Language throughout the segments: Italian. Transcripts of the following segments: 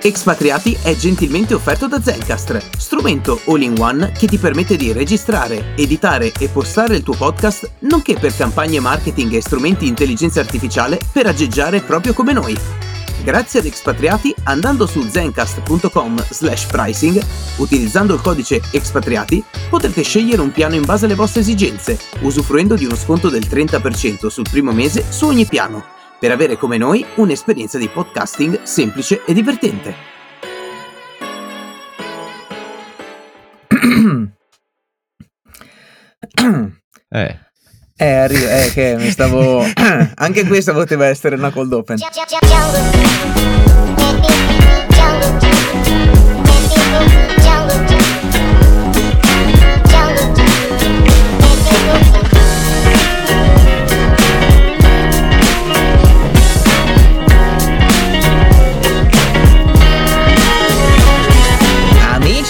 Expatriati è gentilmente offerto da Zencastr, strumento all-in-one che ti permette di registrare, editare e postare il tuo podcast, nonché per campagne marketing e strumenti di intelligenza artificiale per aggeggiare proprio come noi. Grazie ad Expatriati, andando su zencast.com slash pricing, utilizzando il codice Expatriati, potrete scegliere un piano in base alle vostre esigenze, usufruendo di uno sconto del 30% sul primo mese su ogni piano per avere come noi un'esperienza di podcasting semplice e divertente. eh. Eh, arrivo, eh, che mi stavo... Anche questa poteva essere una cold open.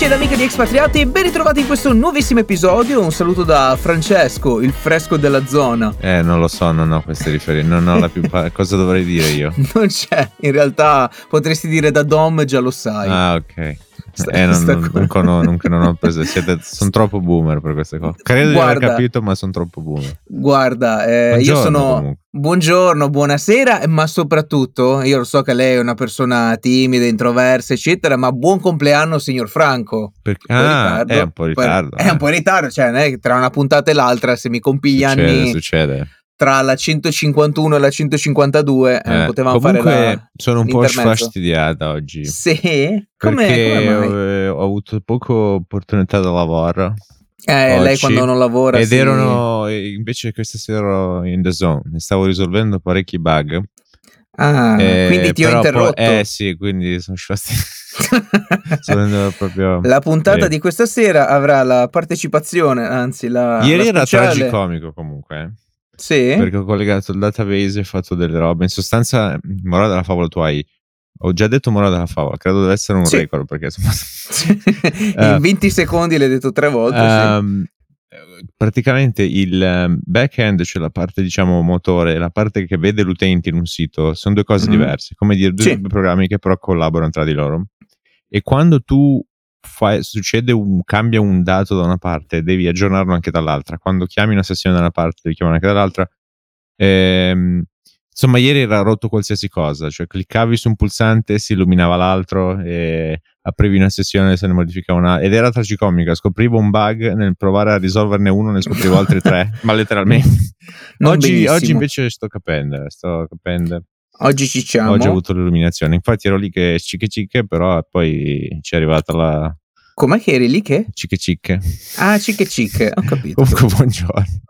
Ed amiche di Expatriati, ben ritrovati in questo nuovissimo episodio. Un saluto da Francesco, il fresco della zona. Eh, non lo so, non ho queste riferimenti, non ho la più pa- cosa dovrei dire io? non c'è, in realtà potresti dire da Dom, già lo sai. Ah, ok. Eh, non, non, non, non, ho preso. Siete, sono troppo boomer per queste cose. Credo guarda, di aver capito, ma sono troppo boomer. Guarda, eh, io sono. Comunque. Buongiorno, buonasera, ma soprattutto io lo so che lei è una persona timida, introversa, eccetera, ma buon compleanno, signor Franco. Perché? Ah, è un po' in ritardo. È un po' in ritardo, cioè, tra una puntata e l'altra, se mi compi gli succede, anni. Succede tra la 151 e la 152 eh, eh, potevamo fare la sono un po' sfastidiata oggi sì? Perché ho, ho, avuto poco opportunità da lavoro eh, oggi, lei quando non lavora ed sì. erano invece questa sera ero in the zone stavo risolvendo parecchi bug ah eh, quindi ti ho interrotto poi, eh sì quindi sono sfastidiato proprio la puntata eh. di questa sera avrà la partecipazione anzi la ieri la era tragicomico comunque eh. Sì. Perché ho collegato il database e fatto delle robe. In sostanza, morale della favola, tu hai. Ho già detto morale della favola, credo deve essere un sì. record perché insomma, in uh, 20 secondi l'hai detto tre volte. Um, sì. Praticamente il ehm, back-end, cioè la parte diciamo motore, la parte che vede l'utente in un sito, sono due cose mm-hmm. diverse, come dire due sì. programmi che però collaborano tra di loro. E quando tu fai, succede un cambia un dato da una parte, devi aggiornarlo anche dall'altra. Quando chiami una sessione da una parte, devi chiamare anche dall'altra. Ehm, insomma, ieri era rotto qualsiasi cosa, cioè cliccavi su un pulsante, si illuminava l'altro, e aprivi una sessione, se ne modificava una. Ed era tragicomica. Scoprivo un bug nel provare a risolverne uno, ne scoprivo altri tre, ma letteralmente. Oggi, oggi, invece sto capendo, sto capendo. Oggi cicciamo. Oggi ho avuto l'illuminazione. Infatti ero lì che cicche cicche, però poi ci è arrivata la... Com'è che eri lì che? Cicche cicche. Ah, cicche cicche, ho capito. Comunque buongiorno.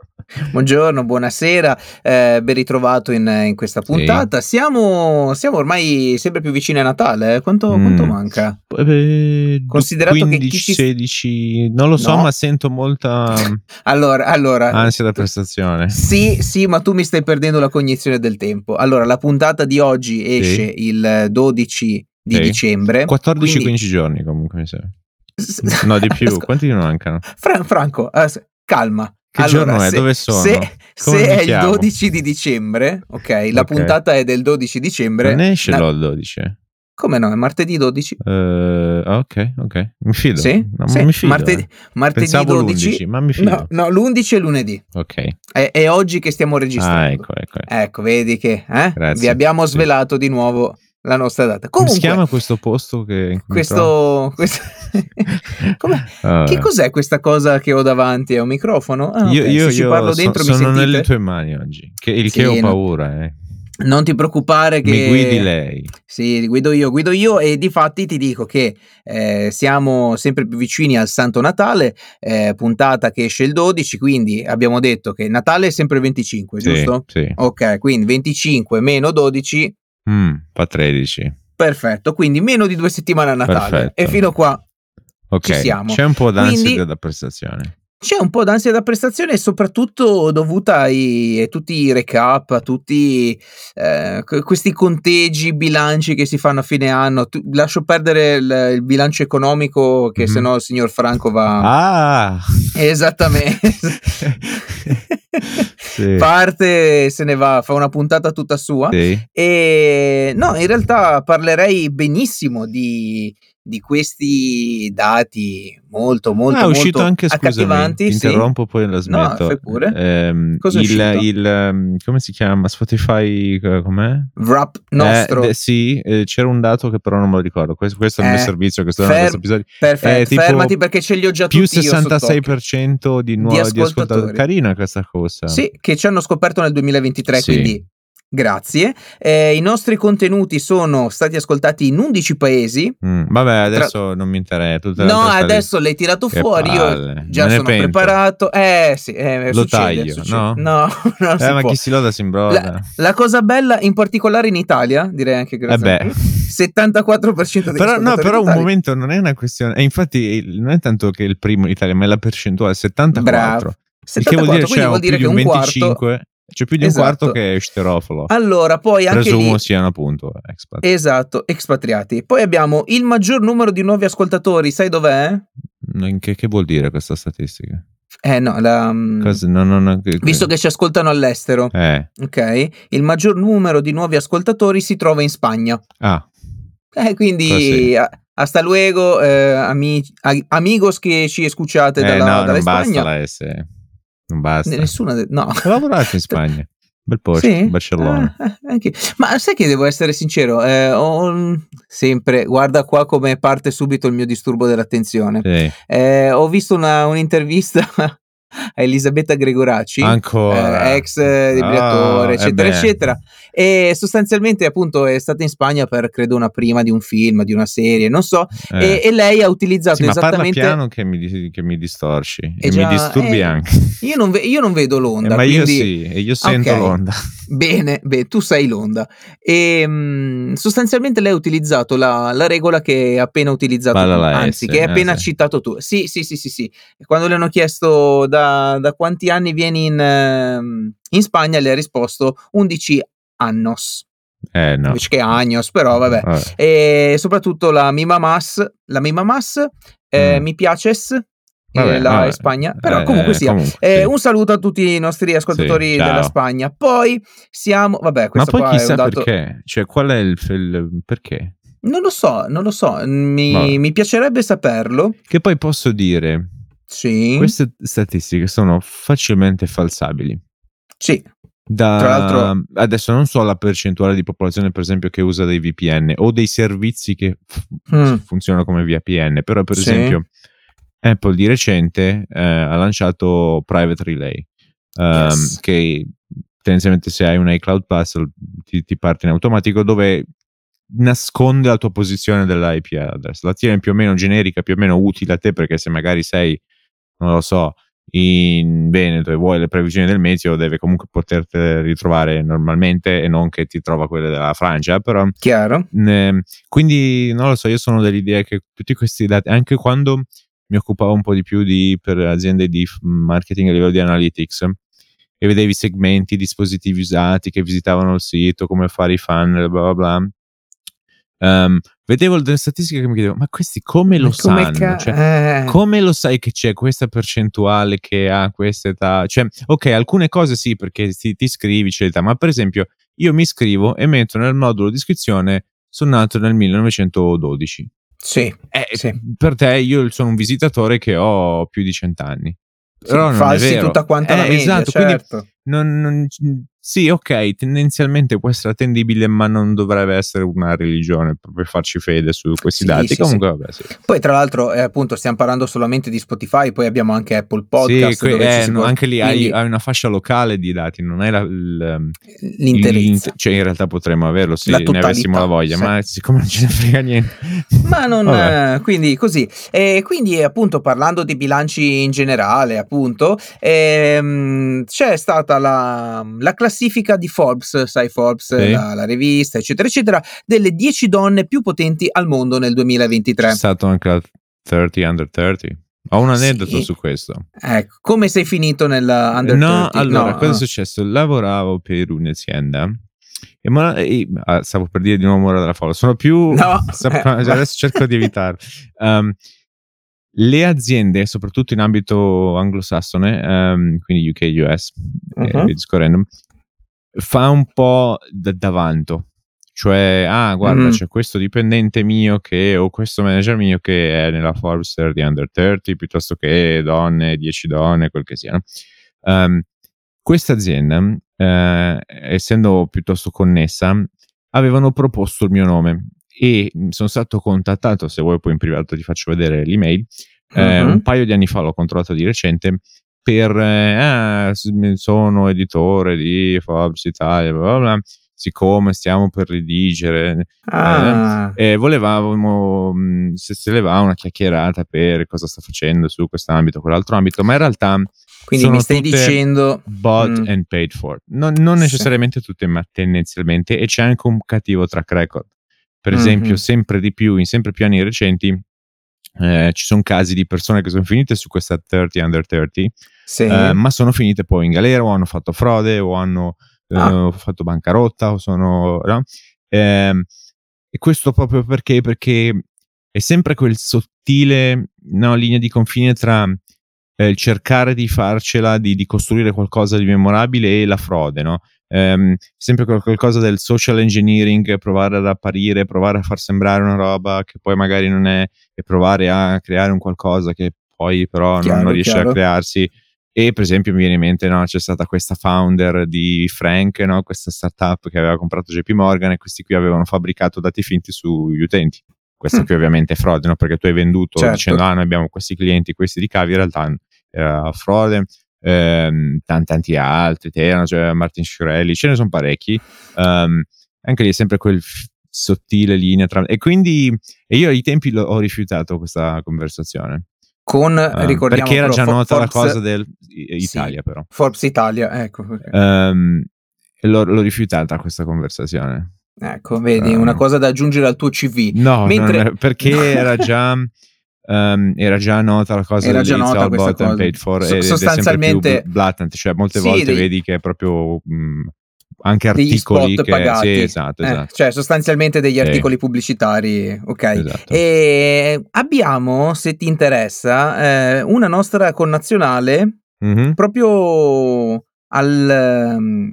Buongiorno, buonasera, eh, ben ritrovato in, in questa puntata. Sì. Siamo, siamo, ormai sempre più vicini a Natale. Eh? Quanto, mm. quanto, manca? Eh, Considerato 15, che 16, non lo so, no. ma sento molta allora, allora, ansia da prestazione. Sì, sì, ma tu mi stai perdendo la cognizione del tempo. Allora, la puntata di oggi esce sì. il 12 di sì. dicembre. 14-15 quindi... giorni comunque mi sembra. No, di più. Quanti ne mancano? Fra- Franco, uh, calma. Che allora, giorno è? Se, Dove sono? Se, se è il 12 di dicembre, ok, la okay. puntata è del 12 dicembre. Non esce la... il 12. Come no? È martedì 12. Uh, ok, ok. Mi fido. Sì? No, sì. mi fido. Martedì, eh. martedì 12. ma mi fido. No, no, l'11 e lunedì. Ok. È, è, oggi che stiamo registrando. Ah, ecco, ecco. Ecco, ecco vedi che eh? vi abbiamo svelato sì. di nuovo la nostra data. Comunque, Come si chiama questo posto che questo, questo uh, che cos'è questa cosa che ho davanti? È un microfono? Ah, io, okay. io, io parlo so, dentro sono nelle tue mani oggi. Che, il sì, che ho paura, eh. Non ti preoccupare che... Mi guidi lei. Sì, guido io, guido io e di fatti ti dico che eh, siamo sempre più vicini al Santo Natale, eh, puntata che esce il 12, quindi abbiamo detto che Natale è sempre il 25, sì, giusto? Sì. Ok, quindi 25 meno 12 Mm, fa 13. Perfetto, quindi meno di due settimane a Natale. Perfetto. E fino a qua siamo. C'è un po' d'ansia quindi, da prestazione. C'è un po' d'ansia da prestazione, soprattutto dovuta ai, a tutti i recap, a tutti eh, questi conteggi, bilanci che si fanno a fine anno. Tu, lascio perdere il, il, bilancio economico, che mm-hmm. se no il signor Franco va. Ah, esattamente. sì. Parte, se ne va, fa una puntata tutta sua. Sì. E no, in realtà parlerei benissimo di di questi dati molto molto ah, è uscito molto anche scusami, ti interrompo sì. poi la smetto. no, fai pure. Ehm, Cosa il, il, ehm, come si chiama? Spotify com'è? Wrap nostro. eh, sì eh, c'era un dato che però non me lo ricordo. Questo, questo è il mio eh, servizio questo fer- questo episodio. perfetto fermati perché ce li ho già più tutti più 66% di nuovi ascoltatori. ascoltatori. Carina questa cosa. Sì che ci hanno scoperto nel 2023 sì. quindi Grazie. Eh, I nostri contenuti sono stati ascoltati in 11 paesi. Mm, vabbè, adesso Tra... non mi interessa. No, adesso l'hai tirato fuori. Palle. Io già Me sono preparato. Eh sì, eh, lo succede, taglio. Succede. No, no, non eh, ma può. chi si loda si imbroda. La, la, cosa bella, in particolare in Italia, direi anche grazie. Eh 74% dei però, No, però un momento non è una questione. E infatti, non è tanto che il primo in Italia, ma è la percentuale 74. Bravo. 74, che vuol dire, cioè, vuol dire che un 25 quarto c'è più di esatto. un quarto che è sterofilo. Allora, poi anche Presumo lì... siano appunto expat. Esatto, expatriati. Poi abbiamo il maggior numero di nuovi ascoltatori, sai dov'è? Che, che vuol dire questa statistica? Eh no, la, mm, Cosa, no, no, no visto che ci ascoltano all'estero, eh. ok? Il maggior numero di nuovi ascoltatori si trova in Spagna. Ah. Eh, quindi hasta luego, eh, ami, amigos che ci escuchate eh, dalla, no, dalla non Spagna. basta la S. Non basta. Nessuna, de- no. Ho lavorato in Spagna. Bel posto, sì? Barcellona. Ah, eh, Ma sai che devo essere sincero? Eh, ho, sempre, guarda qua come parte subito il mio disturbo dell'attenzione. Sì. Eh, ho visto una, un'intervista Elisabetta Gregoracci. Eh, ex debriatore, oh, eccetera, eccetera. E sostanzialmente, appunto, è stata in Spagna per credo una prima di un film, di una serie, non so. Eh. E, e, lei ha utilizzato sì, esattamente. Ma parla piano che mi, che mi distorci e, già, mi disturbi eh, anche. Io non, ve- io non vedo l'onda. Eh, ma quindi... io sì, e io sento okay. l'onda. Bene, beh, tu sei l'onda. E mh, mm, sostanzialmente lei ha utilizzato la, la regola che hai appena utilizzato tu, anzi, S, che hai appena sì. citato tu. Sì, sì, sì, sì, sì. Quando le hanno chiesto da, da quanti anni vieni in, ehm, in Spagna, le ha risposto 11 annos. Eh, no. Invece che Agnos, però vabbè. vabbè. E soprattutto la Mima Mas, la Mima Mas, eh, mm. mi piaces, Vabbè, la vabbè. Spagna, però eh, comunque sia. Comunque, eh, sì. Un saluto a tutti i nostri ascoltatori sì, della Spagna. Poi siamo, vabbè, Ma poi chissà dato... perché, cioè qual è il, il perché? Non lo so, non lo so, mi, mi, piacerebbe saperlo. Che poi posso dire, sì. queste statistiche sono facilmente falsabili. Sì. Da, Tra l'altro, adesso non so la percentuale di popolazione, per esempio, che usa dei VPN o dei servizi che f- mm. funzionano come VPN, però, per sì. esempio, Apple di recente eh, ha lanciato Private Relay, um, yes. che tendenzialmente se hai un iCloud Plus ti, ti parte in automatico dove nasconde la tua posizione dell'IP address, la tiene più o meno generica, più o meno utile a te perché se magari sei, non lo so, in Veneto e vuoi le previsioni del meteo deve comunque poterti ritrovare normalmente e non che ti trova quelle della Francia però chiaro eh, quindi non lo so io sono dell'idea che tutti questi dati anche quando mi occupavo un po' di più di, per aziende di marketing a livello di analytics e vedevi segmenti, dispositivi usati che visitavano il sito, come fare i funnel, bla bla bla. Um, vedevo delle statistiche che mi chiedevo, ma questi come lo come sanno? Ca- cioè, eh. Come lo sai che c'è questa percentuale che ha questa età? Cioè, ok, alcune cose sì, perché ti, ti scrivi, c'è l'età, ma per esempio io mi iscrivo e metto nel modulo di iscrizione sono nato nel 1912. Sì, eh, sì. Per te io sono un visitatore che ho più di cent'anni. Però sì, non è vero. tutta quanta eh, la media, esatto, certo. quindi non, non, sì, ok, tendenzialmente può essere attendibile, ma non dovrebbe essere una religione per farci fede su questi sì, dati. Sì, Comunque, vabbè, sì. Poi, tra l'altro, eh, appunto, stiamo parlando solamente di Spotify, poi abbiamo anche Apple Podcast. Sì, que- eh, può... anche lì hai, hai, una fascia locale di dati, non è la, l'interezza. cioè, in realtà potremmo averlo se ne avessimo la voglia, ma siccome non ce ne frega niente. Ma non, eh, quindi così. E quindi, appunto, parlando di bilanci in generale, appunto, ehm, c'è stata la, la classifica di Forbes sai Forbes, sì. la, la, rivista, eccetera, eccetera, delle 10 donne più potenti al mondo nel 2023. C'è stato anche la 30 under 30. Ho un aneddoto sì. su questo. Ecco, come sei finito nella Under No, 30? allora, no, cosa è successo? Lavoravo per un'azienda e, mo- e ah, stavo per dire di nuovo Mora della Folla. Sono più... No. Sap- adesso cerco di evitare. Um, le aziende, soprattutto in ambito anglosassone, um, quindi UK, US, uh-huh. e discorrendo, fa un po' da davanto. Cioè, ah, guarda, mm. c'è questo dipendente mio che, o questo manager mio che è nella Forrester di Under 30, piuttosto che donne, 10 donne, quel che sia. Um, questa azienda, eh, essendo piuttosto connessa, avevano proposto il mio nome e sono stato contattato, se vuoi poi in privato ti faccio vedere l'email, eh, uh-huh. un paio di anni fa l'ho controllato di recente, per, eh, ah, sono editore di Forbes Italia, bla bla bla, siccome stiamo per redigere, ah. eh, volevamo mh, se si levava una chiacchierata per cosa sta facendo su quest'ambito, quell'altro ambito, ma in realtà quindi mi stai dicendo bought mm. and paid for, non, non necessariamente sì. tutte, ma tendenzialmente, e c'è anche un cattivo track record. Per mm-hmm. esempio, sempre di più, in sempre più anni recenti, eh, ci sono casi di persone che sono finite su questa 30 under 30, sì. eh, ma sono finite poi in galera o hanno fatto frode o hanno ah. uh, fatto bancarotta o sono... No? Eh, e questo proprio perché? Perché è sempre quel sottile no, linea di confine tra eh, il cercare di farcela, di, di, costruire qualcosa di memorabile e la frode, no? Um, sempre qualcosa del social engineering, provare ad apparire, provare a far sembrare una roba che poi magari non è, e provare a creare un qualcosa che poi però chiaro, non, non, riesce chiaro. a crearsi e per esempio mi viene in mente, no, c'è stata questa founder di Frank, no, questa startup che aveva comprato JP Morgan e questi qui avevano fabbricato dati finti sugli utenti. Questo mm. qui ovviamente è frode, no? perché tu hai venduto certo. dicendo ah noi abbiamo questi clienti, questi ricavi, in realtà era frode. Ehm, tanti, tanti altri, Terano, cioè Martin Shirelli, ce ne sono parecchi. Um, anche lì è sempre quel f- sottile linea tra... E quindi e io ai tempi ho rifiutato questa conversazione. Con uh, ricordiamo perché era già nota Forbes, la cosa dell'Italia sì, però. Forbes Italia ecco um, l'ho, l'ho, rifiutata questa conversazione. Ecco vedi um, una cosa da aggiungere al tuo CV no Mentre... perché era già um, era già nota la cosa era già nota questa cosa. paid for so, sostanzialmente blatant cioè molte sì, volte dei... vedi che è proprio mh, anche articoli che pagati. Sì, esatto, eh, esatto. cioè sostanzialmente degli articoli sì. pubblicitari, ok. Esatto. E abbiamo, se ti interessa, eh, una nostra connazionale mm-hmm. proprio al,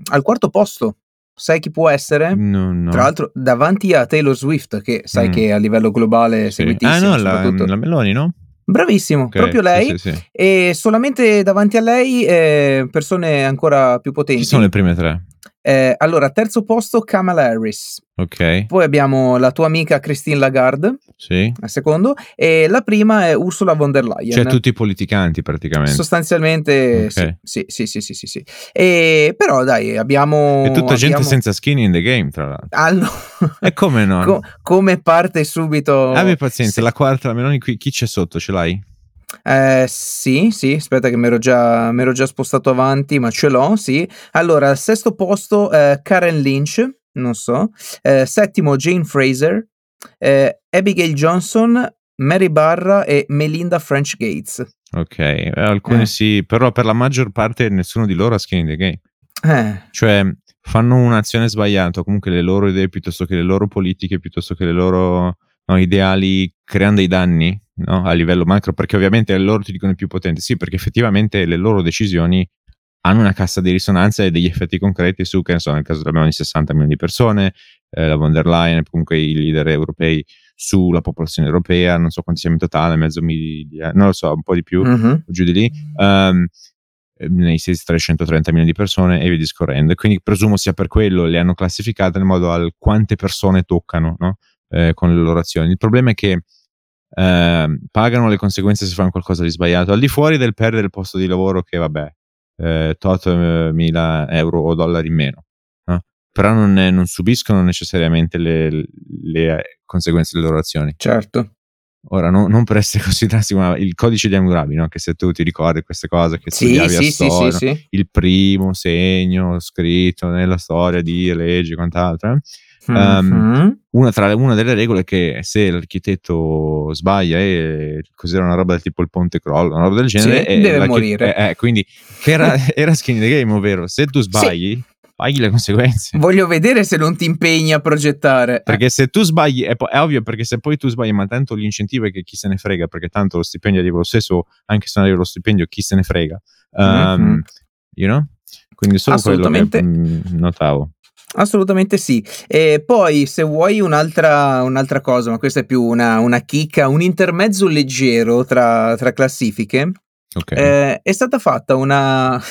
al, quarto posto. Sai chi può essere? No, no. Tra l'altro, davanti a Taylor Swift, che sai mm. che a livello globale è sì. seguitissima. Ah, no, la, la Meloni, no? Bravissimo, okay, proprio lei. Sì, sì, sì. E solamente davanti a lei eh, persone ancora più potenti. Chi sono le prime tre? Eh, allora, terzo posto Kamala Harris. Ok. Poi abbiamo la tua amica Christine Lagarde. Sì. Al secondo. E la prima è Ursula von der Leyen. Cioè tutti i politicanti praticamente. Sostanzialmente okay. sì, sì, sì, sì, sì, sì. E, però dai, abbiamo... E tutta abbiamo... gente senza skin in the game, tra l'altro. Ah no. E come no? Co- come parte subito... Abbi pazienza, sì. la quarta, la Meloni qui, chi c'è sotto? Ce l'hai? Eh, sì, sì, aspetta che mi ero già, già, spostato avanti, ma ce l'ho, sì. Allora, al sesto posto eh, Karen Lynch, non so. Eh, settimo Jane Fraser, eh, Abigail Johnson, Mary Barra e Melinda French Gates. Ok, eh, alcuni eh. sì, però per la maggior parte nessuno di loro ha skin in the game. Cioè, fanno un'azione sbagliata, comunque le loro idee piuttosto che le loro politiche, piuttosto che le loro no, ideali, creano dei danni no? a livello macro, perché ovviamente loro ti dicono i più potenti, sì, perché effettivamente le loro decisioni hanno una cassa di risonanza e degli effetti concreti su, che ne so, nel caso della di 60 milioni di persone, eh, la von der Leyen, comunque i leader europei sulla popolazione europea, non so quanti siamo in totale, mezzo miliardo, non lo so, un po' di più, uh-huh. giù di lì, um, nei 330 milioni di persone e via discorrendo. E quindi presumo sia per quello le hanno classificate nel modo al quante persone toccano no? eh, con le loro azioni. Il problema è che eh, pagano le conseguenze se fanno qualcosa di sbagliato, al di fuori del perdere il posto di lavoro che vabbè, eh, tot eh, mila euro o dollari in meno, no? Però non, è, non, subiscono necessariamente le, le, conseguenze delle loro azioni. Certo. Ora, no, non per essere considerati ma il codice di Hammurabi, no? che se tu ti ricordi queste cose che sì, studiavi sì, a storia, sì, il primo segno scritto nella storia di leggi e quant'altro, eh? mm-hmm. una, tra, una, delle regole è che se l'architetto sbaglia e cos'era una roba del tipo il ponte crolla, una roba del genere, sì, deve morire. Eh, eh, quindi era, era skin the game, ovvero se tu sbagli, sì paghi le conseguenze. Voglio vedere se non ti impegni a progettare. Perché se tu sbagli, è, po- è, ovvio, perché se poi tu sbagli, ma tanto l'incentivo è che chi se ne frega, perché tanto lo stipendio arriva lo stesso, anche se non arriva lo stipendio, chi se ne frega. Um, mm-hmm. You know? Quindi solo quello che mm, notavo. Assolutamente sì. E poi, se vuoi un'altra, un'altra cosa, ma questa è più una, una chicca, un intermezzo leggero tra, tra classifiche. Okay. Eh, è stata fatta una,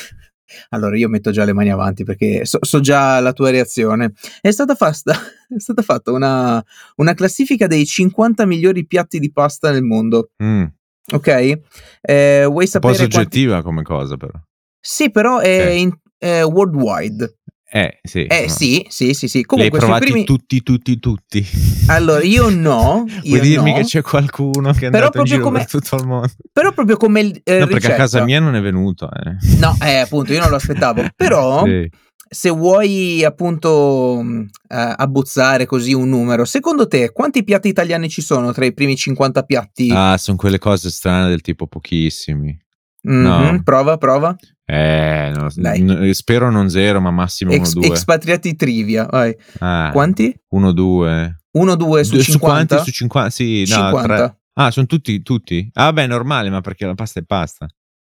allora io metto già le mani avanti perché so, so già la tua reazione. È stata, fatta, è stata fatta una, una, classifica dei 50 migliori piatti di pasta nel mondo. Mm. Ok? Eh, vuoi sapere... Un po' soggettiva quanti... come cosa però. Sì, però è okay. in, è worldwide. Eh, sì. Eh, no. sì, sì, sì, sì. Comunque, Li hai provati primi... tutti, tutti, tutti. Allora, io no. Io Vuoi dirmi no. che c'è qualcuno che è però andato in giro come... per tutto il mondo? Però proprio come il, eh, No, perché a casa mia non è venuto. Eh. No, eh, appunto, io non lo aspettavo. Però... sì. Se vuoi appunto eh, abbozzare così un numero, secondo te quanti piatti italiani ci sono tra i primi 50 piatti? Ah, sono quelle cose strane del tipo pochissimi. Mm-hmm, no. Prova, prova. Eh, no, n- spero non zero, ma massimo 1-2. Ex- expatriati trivia, vai. Ah, Quanti? 1-2. 1-2 su 50? Su quanti? Su 50? Sì, no, 50. 3. Ah, sono tutti, tutti? Ah, beh, normale, ma perché la pasta è pasta.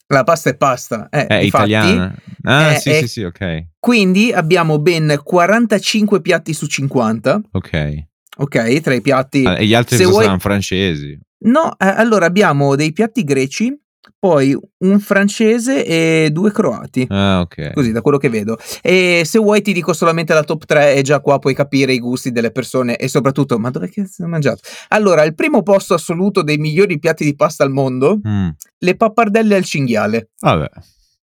La pasta è pasta. Eh, è italiana. Ah, eh, sì, è... sì, sì, ok. Quindi abbiamo ben 45 piatti su 50. Ok. Ok, tra i piatti... Ah, e gli altri vuoi... saranno francesi? No, eh, allora abbiamo dei piatti greci, poi un francese e due croati. Ah, ok. Così, da quello che vedo. E se vuoi ti dico solamente la top 3 e già qua puoi capire i gusti delle persone e soprattutto, ma dove cazzo hai mangiato? Allora, il primo posto assoluto dei migliori piatti di pasta al mondo, mm. le pappardelle al cinghiale. Vabbè.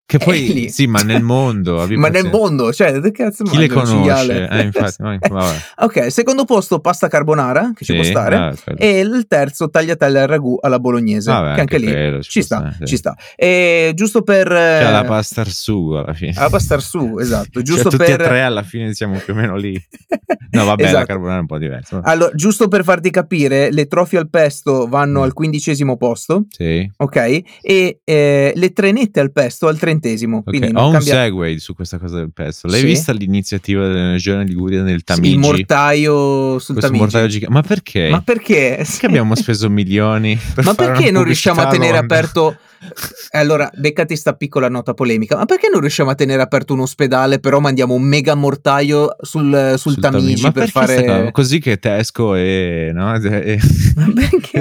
Che poi, sì, ma nel mondo. ma nel mondo, cioè, che cazzo Chi le conosce? Eh, infatti, ok, secondo posto pasta carbonara, che sì, ci può stare, ah, e il terzo tagliatelle al ragù alla bolognese, vabbè, che anche, anche lì quello, ci, ci sta, stare, sì. ci sta. E giusto per... Cioè la pasta al su alla fine. La pasta al su, esatto. Cioè, giusto cioè, tutti per... e tre alla fine siamo più o meno lì. No, vabbè, esatto. la carbonara è un po' diversa. Allora, giusto per farti capire, le trofie al pesto vanno mm. al quindicesimo posto. Sì. Ok? E eh, le trenette al pesto al trentesimo. Okay. Quindi ho un cambia... segue su questa cosa del pesto. L'hai sì. vista l'iniziativa della regione Liguria nel Tamigi? Sì, il mortaio sul Questo Tamigi. Mortaio giga... Ma perché? Ma perché? Perché abbiamo speso milioni? Per Ma perché non riusciamo a tenere aperto allora, beccati sta piccola nota polemica. Ma perché non riusciamo a tenere aperto un ospedale, però mandiamo un mega mortaio sul, sul, sul Tamigi per fare... Così che Tesco e... No? e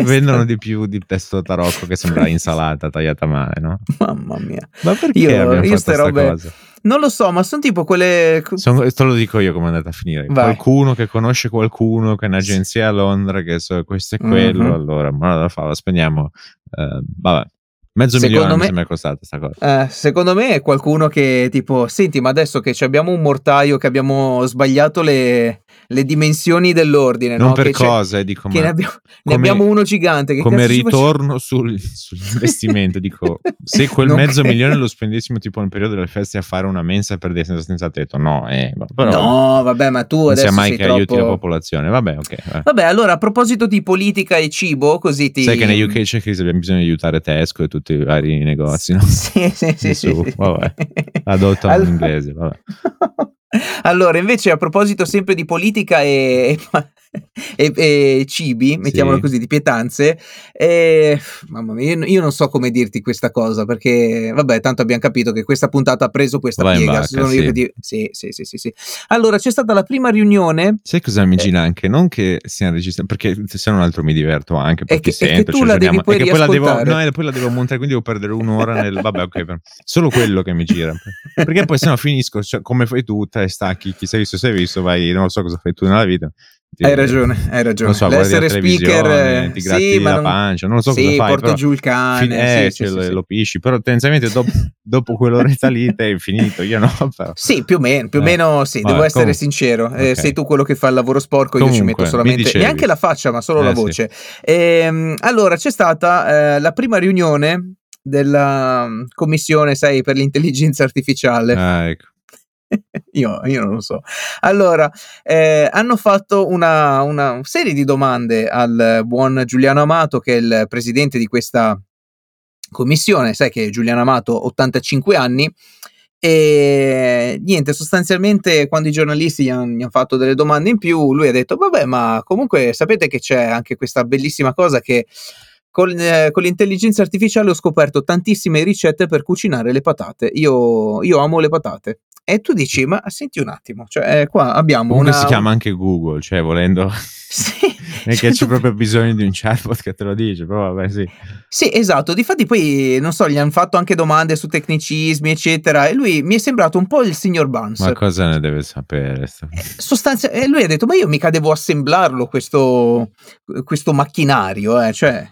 vendono di più di pesto tarocco che sembra insalata tagliata male, no? Mamma mia. Ma perché io, io fatto robe... cosa? Non lo so, ma sono tipo quelle. Sono, te lo dico io come è andata a finire. Vai. Qualcuno che conosce qualcuno che è un'agenzia a Londra che so questo e quello. Mm-hmm. Allora, ma la fa, la spendiamo. Uh, vabbè. Mezzo secondo milione me, mi sembra costata questa cosa. Eh, secondo me è qualcuno che tipo, senti, ma adesso che abbiamo un mortaio che abbiamo sbagliato le, le dimensioni dell'ordine. Non no? per che cosa, dico, che ne abbiamo, ne abbiamo, uno gigante. come ritorno sul, sull'investimento, dico, se quel mezzo credo. milione lo spendessimo tipo nel periodo delle feste a fare una mensa per dei senza, senza tetto, no, eh, però no, vabbè, ma tu adesso non mai che troppo... aiuti la popolazione. Vabbè, ok. Eh. Vabbè, allora a proposito di politica e cibo, così ti. Sai che nei UK c'è crisi, abbiamo bisogno di aiutare Tesco e tutti i vari negozi, no? Sì, sì, sì. Su, sì. Vabbè, allora... l'inglese, vabbè. Allora, invece, a proposito sempre di politica e, e, e cibi, mettiamolo sì. così, di pietanze, eh, mamma mia, io, io, non so come dirti questa cosa perché, vabbè, tanto abbiamo capito che questa puntata ha preso questa Vai piega. Bacca, sì. Ti... Sì, sì, sì, Allora, c'è stata la prima riunione. Sai cosa mi eh. gira anche? Non che siano registrati, perché se non altro mi diverto anche perché che, sento. che tu la devi poi, poi la devo, no, poi la devo montare, quindi devo perdere un'ora nel... Vabbè, ok, per... solo quello che mi gira. Perché poi se no finisco, cioè, come fai tu, te stacchi, chi sei visto, sei visto, vai, non so cosa fai tu nella vita ti, hai ragione, hai ragione. Non so, L'essere speaker, ti gratti sì, la non, pancia, non lo so sì, cosa fai. porti però, giù il cane, fin- eh, sì, cioè, sì, lo, pisci, però tendenzialmente dopo, dopo quell'oretta lì te è finito, io no. Però. Sì, più o meno, più o eh, meno sì, vabbè, devo essere com- sincero. Eh, okay. sei tu quello che fa il lavoro sporco, Comunque, io ci metto solamente, neanche la faccia, ma solo la voce. Ehm, allora, c'è stata eh, la prima riunione della mm, commissione, sai, per l'intelligenza artificiale. Ah, ecco io, io, non lo so. Allora, eh, hanno fatto una, una, serie di domande al buon Giuliano Amato, che è il presidente di questa commissione. Sai che Giuliano Amato, 85 anni, e niente, sostanzialmente quando i giornalisti gli hanno, hanno, fatto delle domande in più, lui ha detto: Vabbè, ma comunque sapete che c'è anche questa bellissima cosa che con, eh, con, l'intelligenza artificiale ho scoperto tantissime ricette per cucinare le patate. Io, io amo le patate. E tu dici, ma senti un attimo, cioè eh, qua abbiamo Comunque una... si chiama anche Google, cioè volendo... Sì. è che c'è proprio bisogno di un chatbot che te lo dice, però vabbè sì. Sì, esatto, difatti poi, non so, gli hanno fatto anche domande su tecnicismi, eccetera, e lui mi è sembrato un po' il signor Buns. Ma cosa ne deve sapere? Eh, sostanzia- e lui ha detto, ma io mica devo assemblarlo questo, questo macchinario, eh, cioè...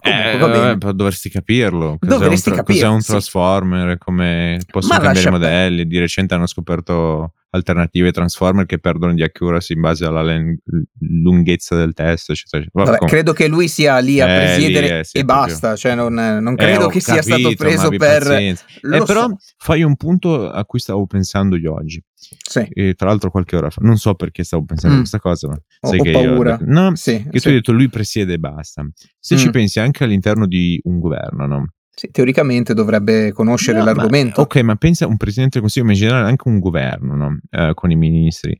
Comunque, eh, dovresti capirlo. Cos'è dovresti un, tra- capirlo, cos'è un transformer? Come possono Ma cambiare i modelli? Di recente hanno scoperto alternative transformer che perdono di accuracy in base alla len- lunghezza del test. Eccetera. Vabbè, credo che lui sia lì a eh, presiedere lì, eh, sì, e basta. Cioè non, non credo che capito, sia stato preso per. Eh, però so. fai un punto a cui stavo pensando io oggi. Sì. Tra l'altro qualche ora fa, non so perché stavo pensando mm. a questa cosa, ma ho, ho paura. Io, no, sì, che tu hai detto lui presiede e basta. Se mm. ci pensi anche all'interno di un governo, no? Sì, teoricamente dovrebbe conoscere no, l'argomento. Ma, ok, ma pensa a un presidente del consiglio, ma in generale anche un governo, no? uh, con i ministri.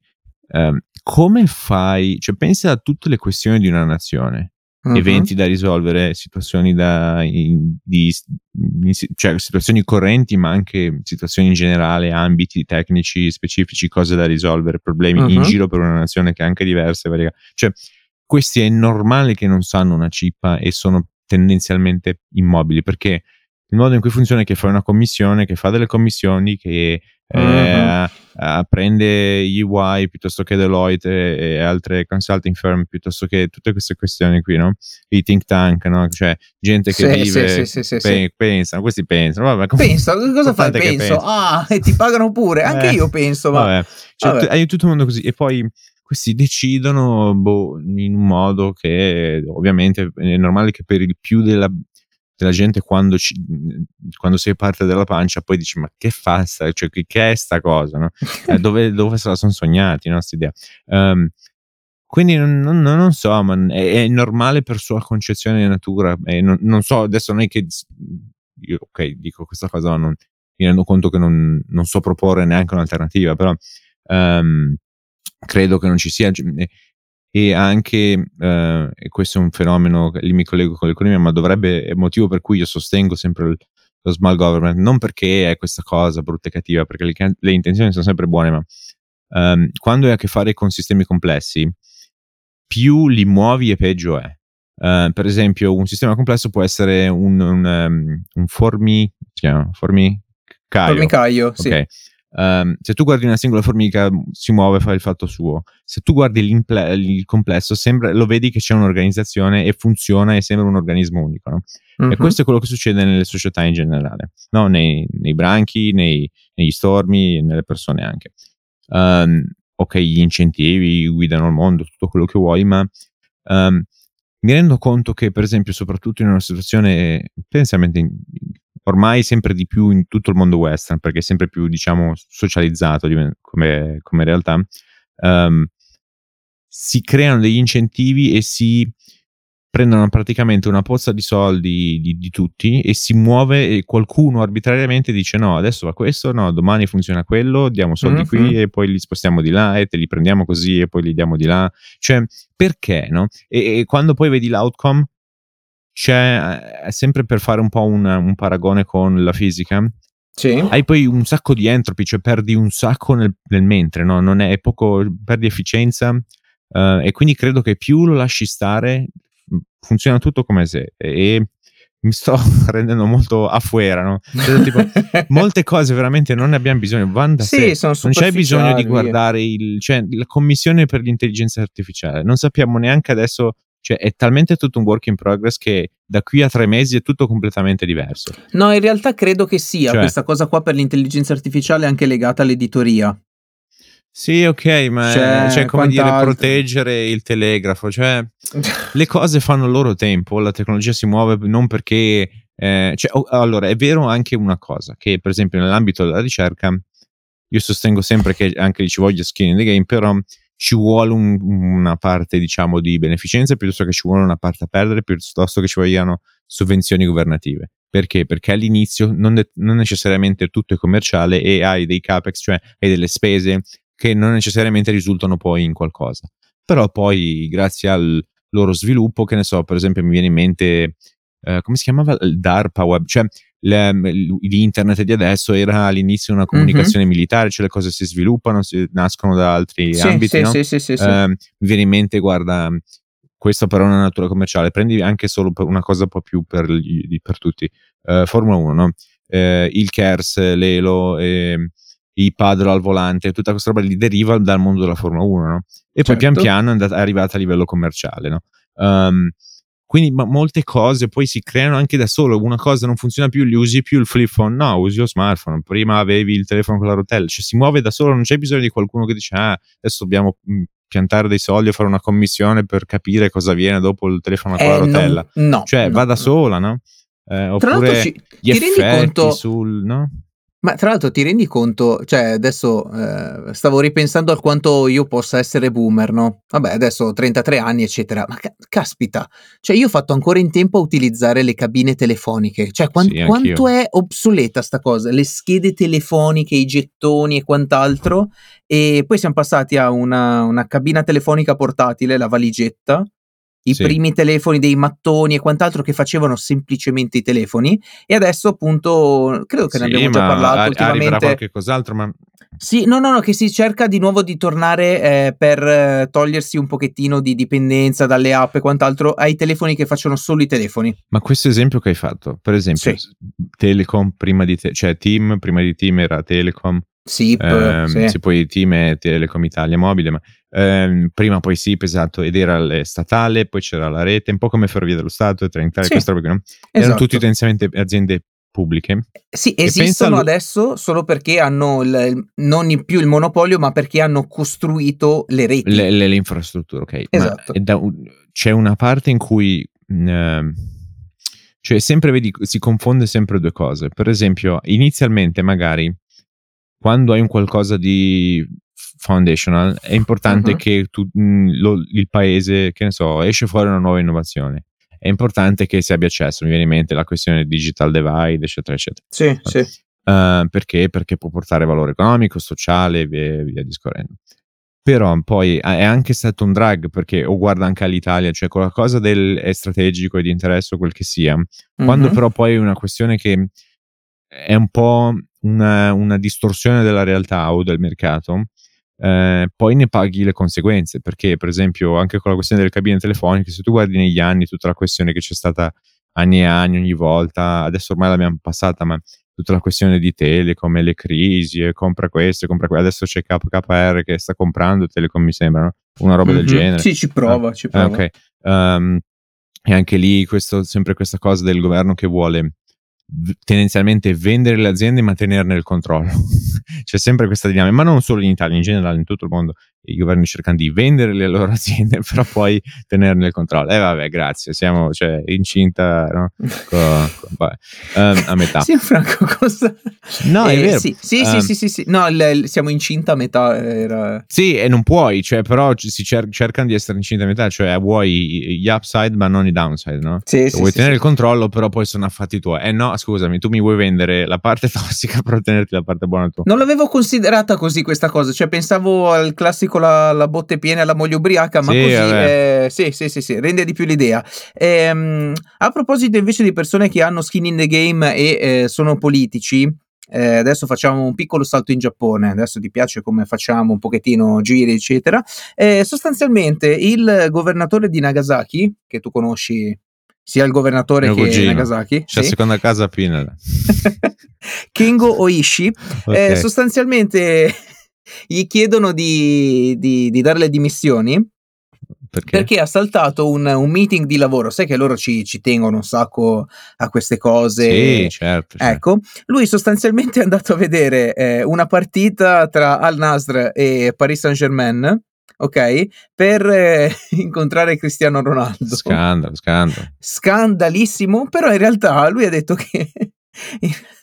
Uh, come fai? Cioè, pensa a tutte le questioni di una nazione uh-huh. eventi da risolvere, situazioni da, in, di, in, cioè situazioni correnti, ma anche situazioni in generale, ambiti tecnici specifici, cose da risolvere, problemi uh-huh. in giro per una nazione che è anche diversa. Cioè, questi è normale che non sanno una cippa e sono tendenzialmente immobili perché il modo in cui funziona è che fai una commissione, che fa delle commissioni, che uh-huh. uh, prende UI piuttosto che Deloitte e, e, altre consulting firm piuttosto che tutte queste questioni qui, no? I think tank, no? Cioè gente che sì, vive, sì, sì, pe- pensano, questi pensano. Vabbè, com- penso, cosa fai? Penso, ah, e ti pagano pure, anche eh, io penso, ma... Vabbè. Cioè, vabbè. hai tutto il mondo così e poi questi decidono boh, in un modo che ovviamente è normale che per il più della, della gente quando, ci, quando, sei parte della pancia poi dici ma che fa sta, cioè, che, che, è sta cosa no? eh, dove, dove, se la sono sognati no, idea um, quindi non, non, non, so ma è, è, normale per sua concezione di natura e non, non, so adesso non è che io ok dico questa cosa ma non, mi rendo conto che non, so proporre neanche un'alternativa però um, credo che non ci sia e anche, eh, e questo è un fenomeno, lì mi collego con l'economia, ma dovrebbe, è il motivo per cui io sostengo sempre il, lo small government, non perché è questa cosa brutta e cattiva, perché le, le intenzioni sono sempre buone, ma um, quando hai a che fare con sistemi complessi, più li muovi e peggio è. Uh, per esempio, un sistema complesso può essere un, un, um, un formi, chiama, formicaio. Formicaio, okay. sì. Um, se tu guardi una singola formica si muove, fa il fatto suo. Se tu guardi il complesso, sembra, lo vedi che c'è un'organizzazione e funziona e sembra un organismo unico. No? Uh-huh. E questo è quello che succede nelle società in generale, no? nei, nei, branchi, nei, negli stormi, nelle persone anche. Um, ok, gli incentivi guidano il mondo, tutto quello che vuoi, ma um, mi rendo conto che, per esempio, soprattutto in una situazione, pensamente ormai sempre di più in tutto il mondo western, perché è sempre più, diciamo, socializzato come, come realtà, um, si creano degli incentivi e si prendono praticamente una pozza di soldi di, di, tutti e si muove e qualcuno arbitrariamente dice no, adesso va questo, no, domani funziona quello, diamo soldi mm-hmm. qui e poi li spostiamo di là e te li prendiamo così e poi li diamo di là. Cioè, perché, no? E, e quando poi vedi l'outcome c'è eh, sempre per fare un po' un, un paragone con la fisica. Sì. Hai poi un sacco di entropy, cioè perdi un sacco nel, nel mentre, no? Non è, è poco, perdi efficienza uh, e quindi credo che più lo lasci stare, funziona tutto come se. E, mi sto rendendo molto afuera, no? Cioè, tipo, molte cose veramente non ne abbiamo bisogno, vanno da sì, sé. Non c'è bisogno di guardare il, cioè, la commissione per l'intelligenza artificiale. Non sappiamo neanche adesso cioè è talmente tutto un work in progress che da qui a tre mesi è tutto completamente diverso. No, in realtà credo che sia cioè, questa cosa qua per l'intelligenza artificiale anche legata all'editoria. Sì, ok, ma cioè, cioè, come dire proteggere il telegrafo, cioè le cose fanno il loro tempo, la tecnologia si muove non perché... Eh, cioè, oh, allora, è vero anche una cosa, che per esempio nell'ambito della ricerca io sostengo sempre che anche ci voglia skin in the game, però ci vuole un, una parte, diciamo, di beneficenza piuttosto che ci vuole una parte a perdere, piuttosto che ci vogliano sovvenzioni governative. Perché? Perché all'inizio non, de- non necessariamente tutto è commerciale e hai dei capex, cioè hai delle spese che non necessariamente risultano poi in qualcosa. Però poi, grazie al loro sviluppo, che ne so, per esempio mi viene in mente, eh, come si chiamava? Il DARPA web, cioè l'internet di adesso era all'inizio una comunicazione mm-hmm. militare, cioè le cose si sviluppano, si, nascono da altri sì, ambiti. Sì, no? sì, sì, sì, eh, mi viene in mente, guarda, questo però è una natura commerciale, prendi anche solo una cosa un po' più per, per tutti. Uh, Formula 1, no? uh, il KERS, l'ELO, eh, i paddle al volante, tutta questa roba lì deriva dal mondo della Formula 1, no? E certo. poi pian certo. piano è, andata, è arrivata a livello commerciale, no? Um, quindi ma, molte cose poi si creano anche da solo. Una cosa non funziona più, gli usi più il flip phone, no, usi lo smartphone. Prima avevi il telefono con la rotella, cioè si muove da solo, non c'è bisogno di qualcuno che dice ah, adesso dobbiamo piantare dei soldi o fare una commissione per capire cosa viene dopo il telefono con eh, la rotella. No, no cioè no, va da sola, no? Eh, oppure ci, gli effetti conto, sul, no? Ma tra l'altro ti rendi conto, cioè adesso eh, stavo ripensando a quanto io possa essere boomer, no? Vabbè, adesso ho 33 anni, eccetera, ma ca- caspita, cioè io ho fatto ancora in tempo a utilizzare le cabine telefoniche, cioè quant- sì, quanto è obsoleta sta cosa, le schede telefoniche, i gettoni e quant'altro, e poi siamo passati a una, una cabina telefonica portatile, la valigetta, i sì. primi telefoni dei mattoni e quant'altro che facevano semplicemente i telefoni e adesso appunto credo che sì, ne abbiamo già parlato ar- ultimamente qualche cos'altro ma sì, no, no, no, che si cerca di nuovo di tornare eh, per eh, togliersi un pochettino di dipendenza dalle app e quant'altro ai telefoni che facciano solo i telefoni. Ma questo esempio che hai fatto, per esempio, sì. Telecom prima di te, cioè Team prima di Team era Telecom, SIP, ehm, sì. sì, poi Team è Telecom Italia Mobile, ma ehm, prima poi SIP, esatto, ed era statale, poi c'era la rete, un po' come Ferrovie dello Stato e Trenitalia, sì, questa roba, no? Erano tutti esatto. tendenzialmente aziende pubbliche. Sì, esistono pensa... adesso solo perché hanno il, non più il monopolio, ma perché hanno costruito le reti. Le, le, le infrastrutture, ok. Esatto. Da, c'è una parte in cui... Uh, cioè, sempre vedi, si confonde sempre due cose. Per esempio, inizialmente magari quando hai un qualcosa di foundational è importante uh-huh. che tu, mh, lo, il paese, che ne so, esce fuori una nuova innovazione. È importante che si abbia accesso, mi viene in mente la questione digital divide, eccetera, eccetera. Sì, sì. Uh, perché? Perché può portare valore economico, sociale e via, via discorrendo. Però poi è anche stato un drag perché, o guarda anche all'Italia, cioè qualcosa del, è strategico e di interesse o quel che sia. Quando uh-huh. però poi è una questione che è un po' una, una distorsione della realtà o del mercato, eh, poi ne paghi le conseguenze. Perché, per esempio, anche con la questione delle cabine telefoniche, se tu guardi negli anni tutta la questione che c'è stata anni e anni, ogni volta, adesso ormai l'abbiamo passata, ma tutta la questione di Telecom e le crisi, e compra questo, compra quello. Adesso c'è KKR che sta comprando Telecom, mi sembra, no? una roba mm-hmm. del genere. Sì, ci prova, ah, ci prova. Okay. Um, e anche lì questo, sempre questa cosa del governo che vuole tendenzialmente vendere le aziende ma tenerne il controllo. C'è sempre questa dinamica, ma non solo in Italia, in generale in tutto il mondo i governi cercano di vendere le loro aziende, però poi tenerne il controllo. E eh, vabbè, grazie, siamo cioè, incinta no? co, co, vabbè, um, a metà. Sì, Franco, cosa? No, è eh, vero. Sì, sì, um, sì, sì, sì, no, l- siamo incinta a metà. Era... Sì, e non puoi, cioè, però si cer- cercano di essere incinta a metà, cioè vuoi gli upside ma non i downside, no? Sì, cioè, sì, vuoi sì, tenere sì. il controllo, però poi sono affatti tuoi. Eh no, scusami, tu mi vuoi vendere la parte tossica per ottenerti la parte buona tua. Non l'avevo considerata così questa cosa, cioè pensavo al classico la, la botte piena la moglie ubriaca, ma sì, così eh, sì, sì, sì, sì, rende di più l'idea. Ehm, a proposito invece di persone che hanno skin in the game e eh, sono politici, eh, adesso facciamo un piccolo salto in Giappone, adesso ti piace come facciamo un pochettino giri, eccetera. Eh, sostanzialmente il governatore di Nagasaki, che tu conosci sia il governatore Mio che cugino. Nagasaki. C'è sì. seconda casa Pinel. Kengo Oishi, okay. eh, sostanzialmente gli chiedono di, di, di dare le dimissioni perché? Perché ha saltato un, un, meeting di lavoro. Sai che loro ci, ci, tengono un sacco a queste cose. Sì, certo. certo. Ecco, lui sostanzialmente è andato a vedere eh, una partita tra Al Nasr e Paris Saint Germain. Ok, per eh, incontrare Cristiano Ronaldo. Scandalo, scandalo. Scandalissimo, però in realtà lui ha detto che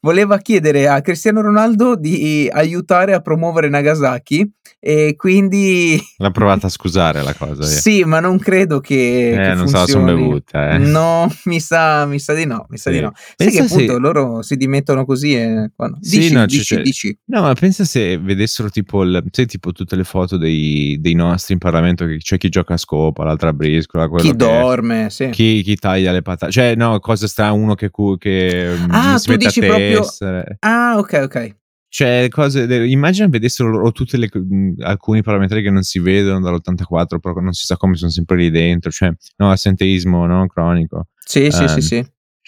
voleva chiedere a Cristiano Ronaldo di aiutare a promuovere Nagasaki e quindi l'ha provata a scusare la cosa. sì, ma non credo che, eh, che non sa, sono bevuta. Eh. No, mi sa, mi sa di no, mi sa sì. di no. Sai che appunto se... loro si dimettono così e quando... Sì, dici, no, dici, cioè, dici. no, ma pensa se vedessero tipo, il, sai, tipo tutte le foto dei, dei, nostri in Parlamento, che c'è chi gioca a scopa, l'altra a briscola, chi dorme, sì. chi, chi, taglia le patate, cioè no, cosa sta uno che, che ah, si mette a Proprio... Ah, ok, ok. Cioè, cose. Immagina vedessero loro tutte le, alcuni parlamentari che non si vedono dall'84, però non si sa come sono sempre lì dentro. Cioè, no, assenteismo no? cronico. Sì, um, sì, sì, sì.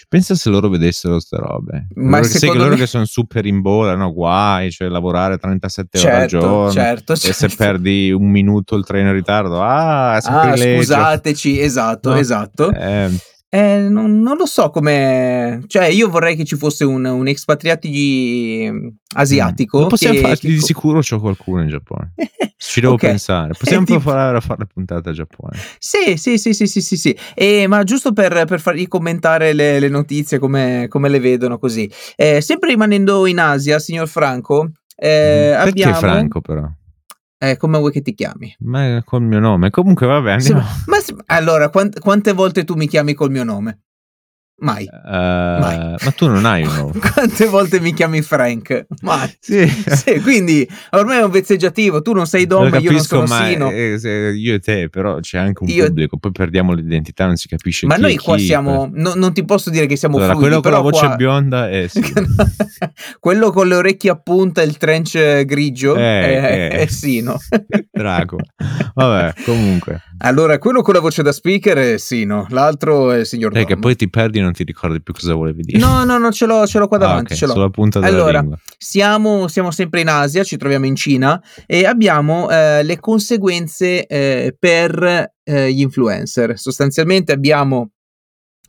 Pensa se loro vedessero queste robe. Ma loro, sai che me... loro che sono super in bola, no? Guai, cioè lavorare 37 certo, ore al giorno. Certo, certo. E se perdi un minuto il treno in ritardo, ah, ah scusateci, esatto, no? esatto. Eh, eh, non, non, lo so come. Cioè, io vorrei che ci fosse un, un expatriati mm, asiatico. Mm. possiamo che, fare, che... di sicuro c'ho qualcuno in Giappone. Ci devo okay. pensare. Possiamo tipo... fare, fare la puntata a Giappone. Sì, sì, sì, sì, sì, sì. sì. E, ma giusto per, per fargli commentare le, le notizie come, come, le vedono così. Eh, sempre rimanendo in Asia, signor Franco. Eh, mm. Perché abbiamo... Franco, però? Eh, come vuoi che ti chiami? Ma col mio nome. Comunque, vabbè, andiamo. ma, allora, quant- quante volte tu mi chiami col mio nome? Mai. Uh, Mai. Ma tu non hai un nome. Quante volte mi chiami Frank? Mai. Sì. sì. quindi ormai è un vezzeggiativo. Tu non sei Dom, io non sono ma Sino. Eh, io e te, però c'è anche un io... pubblico. Poi perdiamo l'identità, non si capisce ma chi noi qua chi, siamo. No, non ti posso dire che siamo allora, fluidi, quello con la voce qua... bionda è. Sì. quello con le orecchie a punta e il trench grigio eh, è, eh. è Sino. Drago. Vabbè, comunque. Allora, quello con la voce da speaker è Sino, l'altro è il signor Dom. Eh, che poi ti perdi non ti ricordi più cosa volevi dire. No, no, no, ce l'ho, ce l'ho qua davanti. Ah, okay, ce l'ho. Sulla punta della allora. Siamo, siamo, sempre in Asia, ci troviamo in Cina e abbiamo eh, le conseguenze eh, per eh, gli influencer. Sostanzialmente abbiamo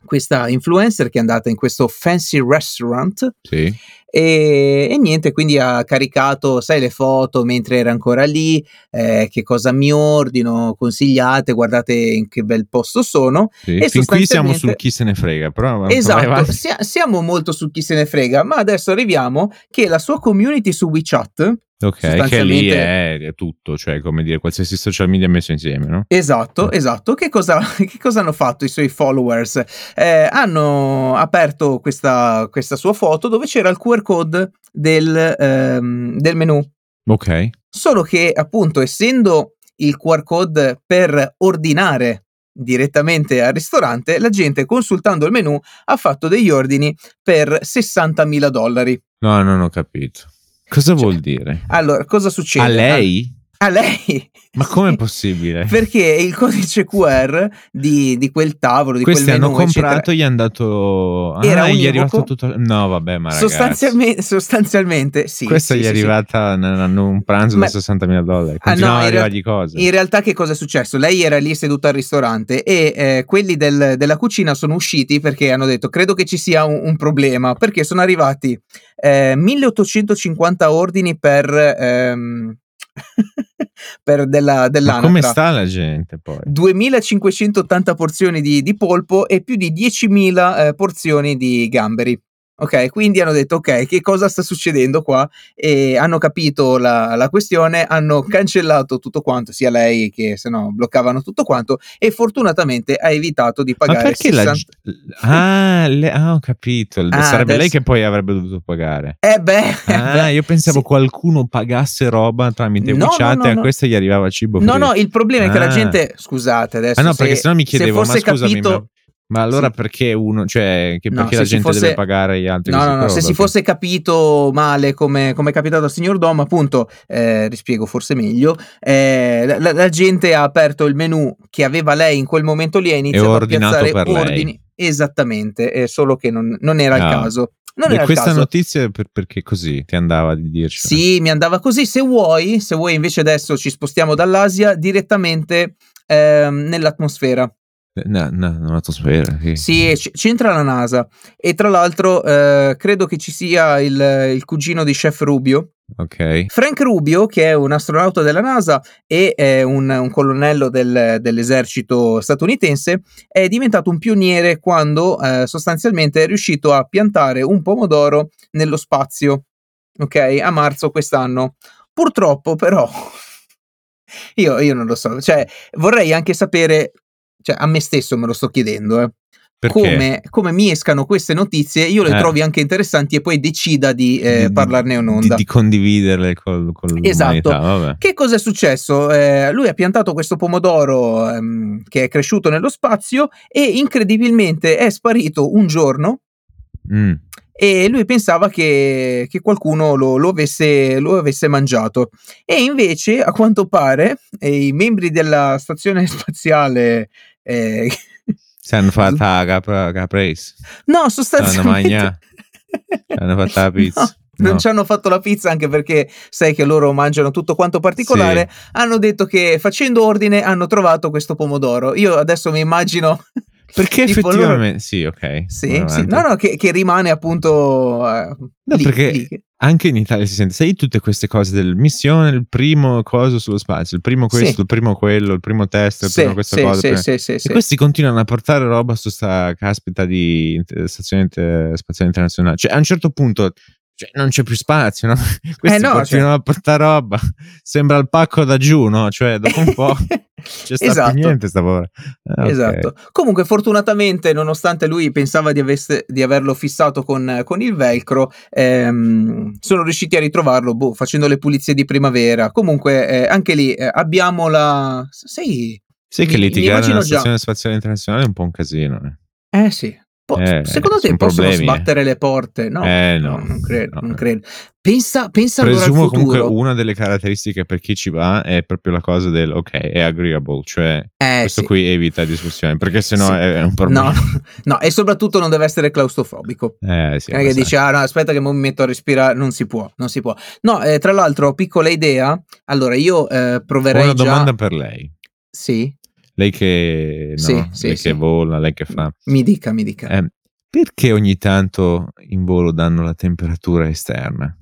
questa influencer che è andata in questo fancy restaurant sì. E, e, niente, quindi ha caricato, sai, le foto mentre era ancora lì, eh, che cosa mi ordino, consigliate, guardate in che bel posto sono. Sì. E fin qui siamo sul chi se ne frega, però esatto, sia, siamo molto sul chi se ne frega, ma adesso arriviamo che la sua community su WeChat Ok, che lì è, è, tutto, cioè come dire qualsiasi social media messo insieme, no? Esatto, esatto. Che cosa, che cosa hanno fatto i suoi followers? Eh, hanno aperto questa, questa, sua foto dove c'era il QR code del, ehm, del menu. Ok. Solo che appunto essendo il QR code per ordinare direttamente al ristorante, la gente consultando il menu ha fatto degli ordini per 60.000 dollari. No, non ho capito. Cosa cioè, vuol dire? Allora, cosa succede? A lei? A lei? Ma com'è possibile? Perché il codice QR di, di quel tavolo, di Questi quel hanno menu, comprato, eccetera, gli è andato... Ah, era gli è arrivato tutto... No, vabbè, ma sostanzialmente, sostanzialmente sì. Questa sì, gli è sì, arrivata sì. un pranzo ma... da 60.000 dollari. Continuava ah, no, ad arrivargli cose. In realtà che cosa è successo? Lei era lì seduta al ristorante e eh, quelli del, della cucina sono usciti perché hanno detto credo che ci sia un, un problema perché sono arrivati eh, 1850 ordini per... Ehm, per della, dell'anatra. come sta la gente poi? 2580 porzioni di, di polpo e più di 10.000 eh, porzioni di gamberi. Ok, quindi hanno detto ok, che cosa sta succedendo qua? E hanno capito la, la, questione, hanno cancellato tutto quanto, sia lei che se no bloccavano tutto quanto e fortunatamente ha evitato di pagare. Ma perché 60... la... ah, le... ah, ho capito, ah, sarebbe adesso... lei che poi avrebbe dovuto pagare. Eh beh, eh ah, beh, io pensavo sì. qualcuno pagasse roba tramite no, WeChat no, no, e a questa gli arrivava cibo. No, no, il problema è che la ah. gente, scusate adesso, ah, no, se, perché sennò mi chiedevo, ma scusami, capito... ma ma allora sì. perché uno, cioè, che perché no, la gente fosse... deve pagare gli altri? No, no, no, se si fosse capito male come, come è capitato al signor Dom, appunto, eh, rispiego forse meglio, eh, la, la, gente ha aperto il menu che aveva lei in quel momento lì e ha iniziato a piazzare ordini. Lei. Esattamente, eh, solo che non, non era no. il caso. Non e questa notizia per, perché così ti andava di dirci? Sì, mi andava così. Se vuoi, se vuoi invece adesso ci spostiamo dall'Asia direttamente ehm, nell'atmosfera. No, no, un'atmosfera. Sì, sì c- c'entra la NASA. E tra l'altro, eh, credo che ci sia il, il, cugino di Chef Rubio. Ok. Frank Rubio, che è un astronauta della NASA e è un, un colonnello del, dell'esercito statunitense, è diventato un pioniere quando eh, sostanzialmente è riuscito a piantare un pomodoro nello spazio. Ok, a marzo quest'anno. Purtroppo, però. Io, io non lo so, cioè vorrei anche sapere cioè a me stesso me lo sto chiedendo, eh. Come, come, mi escano queste notizie, io le eh. trovi anche interessanti e poi decida di, eh, di parlarne in onda. Di, di condividerle con, con esatto. Vabbè. Che cosa è successo? Eh, lui ha piantato questo pomodoro ehm, che è cresciuto nello spazio e incredibilmente è sparito un giorno. Mm. E lui pensava che, che qualcuno lo, lo, avesse, lo, avesse, mangiato. E invece, a quanto pare, i membri della stazione spaziale eh, si hanno fatto la capra, caprese. No, sostanzialmente... hanno fatto la pizza. No. No. Non ci hanno fatto la pizza anche perché sai che loro mangiano tutto quanto particolare. Sì. Hanno detto che facendo ordine hanno trovato questo pomodoro. Io adesso mi immagino perché effettivamente, loro... sì, ok. Sì, sì. no, no, che, che, rimane appunto. Uh, no, lì, perché lì. anche in Italia si sente, sai, tutte queste cose del missione, il primo coso sullo spazio, il primo questo, sì. il primo quello, il primo test, il sì, primo questa cosa. Prima... sì, sì, e questi continuano a portare roba su sta caspita di stazione spaziale internazionale. Cioè, a un certo punto cioè, non c'è più spazio, no? Questi eh no, continuano cioè... a portare roba. Sembra il pacco da giù, no? Cioè, dopo un po'. C'è esatto. niente sta povera. Ah, okay. Esatto. Comunque, fortunatamente, nonostante lui pensava di, avesse, di averlo fissato con, con il velcro, ehm, sono riusciti a ritrovarlo boh, facendo le pulizie di primavera. Comunque, eh, anche lì eh, abbiamo la. Sei. Sì, che litigare nella stazione spaziale internazionale è un po' un casino. Eh, eh sì. Po- eh, secondo te possono problemi, eh. sbattere le porte? No, eh, no, no non credo. No. Non credo. Pensa, pensa Presumo allora comunque una delle caratteristiche per chi ci va è proprio la cosa del ok, è agreeable, cioè eh, questo sì. qui evita discussione, perché sennò sì. è, è un problema. No, no, e soprattutto non deve essere claustrofobico. Eh, sì, che dice, ah no, aspetta che mi metto a respirare, non si può, non si può. No, eh, tra l'altro, piccola idea, allora io eh, proverei Una già... domanda per lei. Sì. Lei che, no, sì, sì, lei che vola, lei che fa. Mi dica, mi dica. Eh, perché ogni tanto in volo danno la temperatura esterna?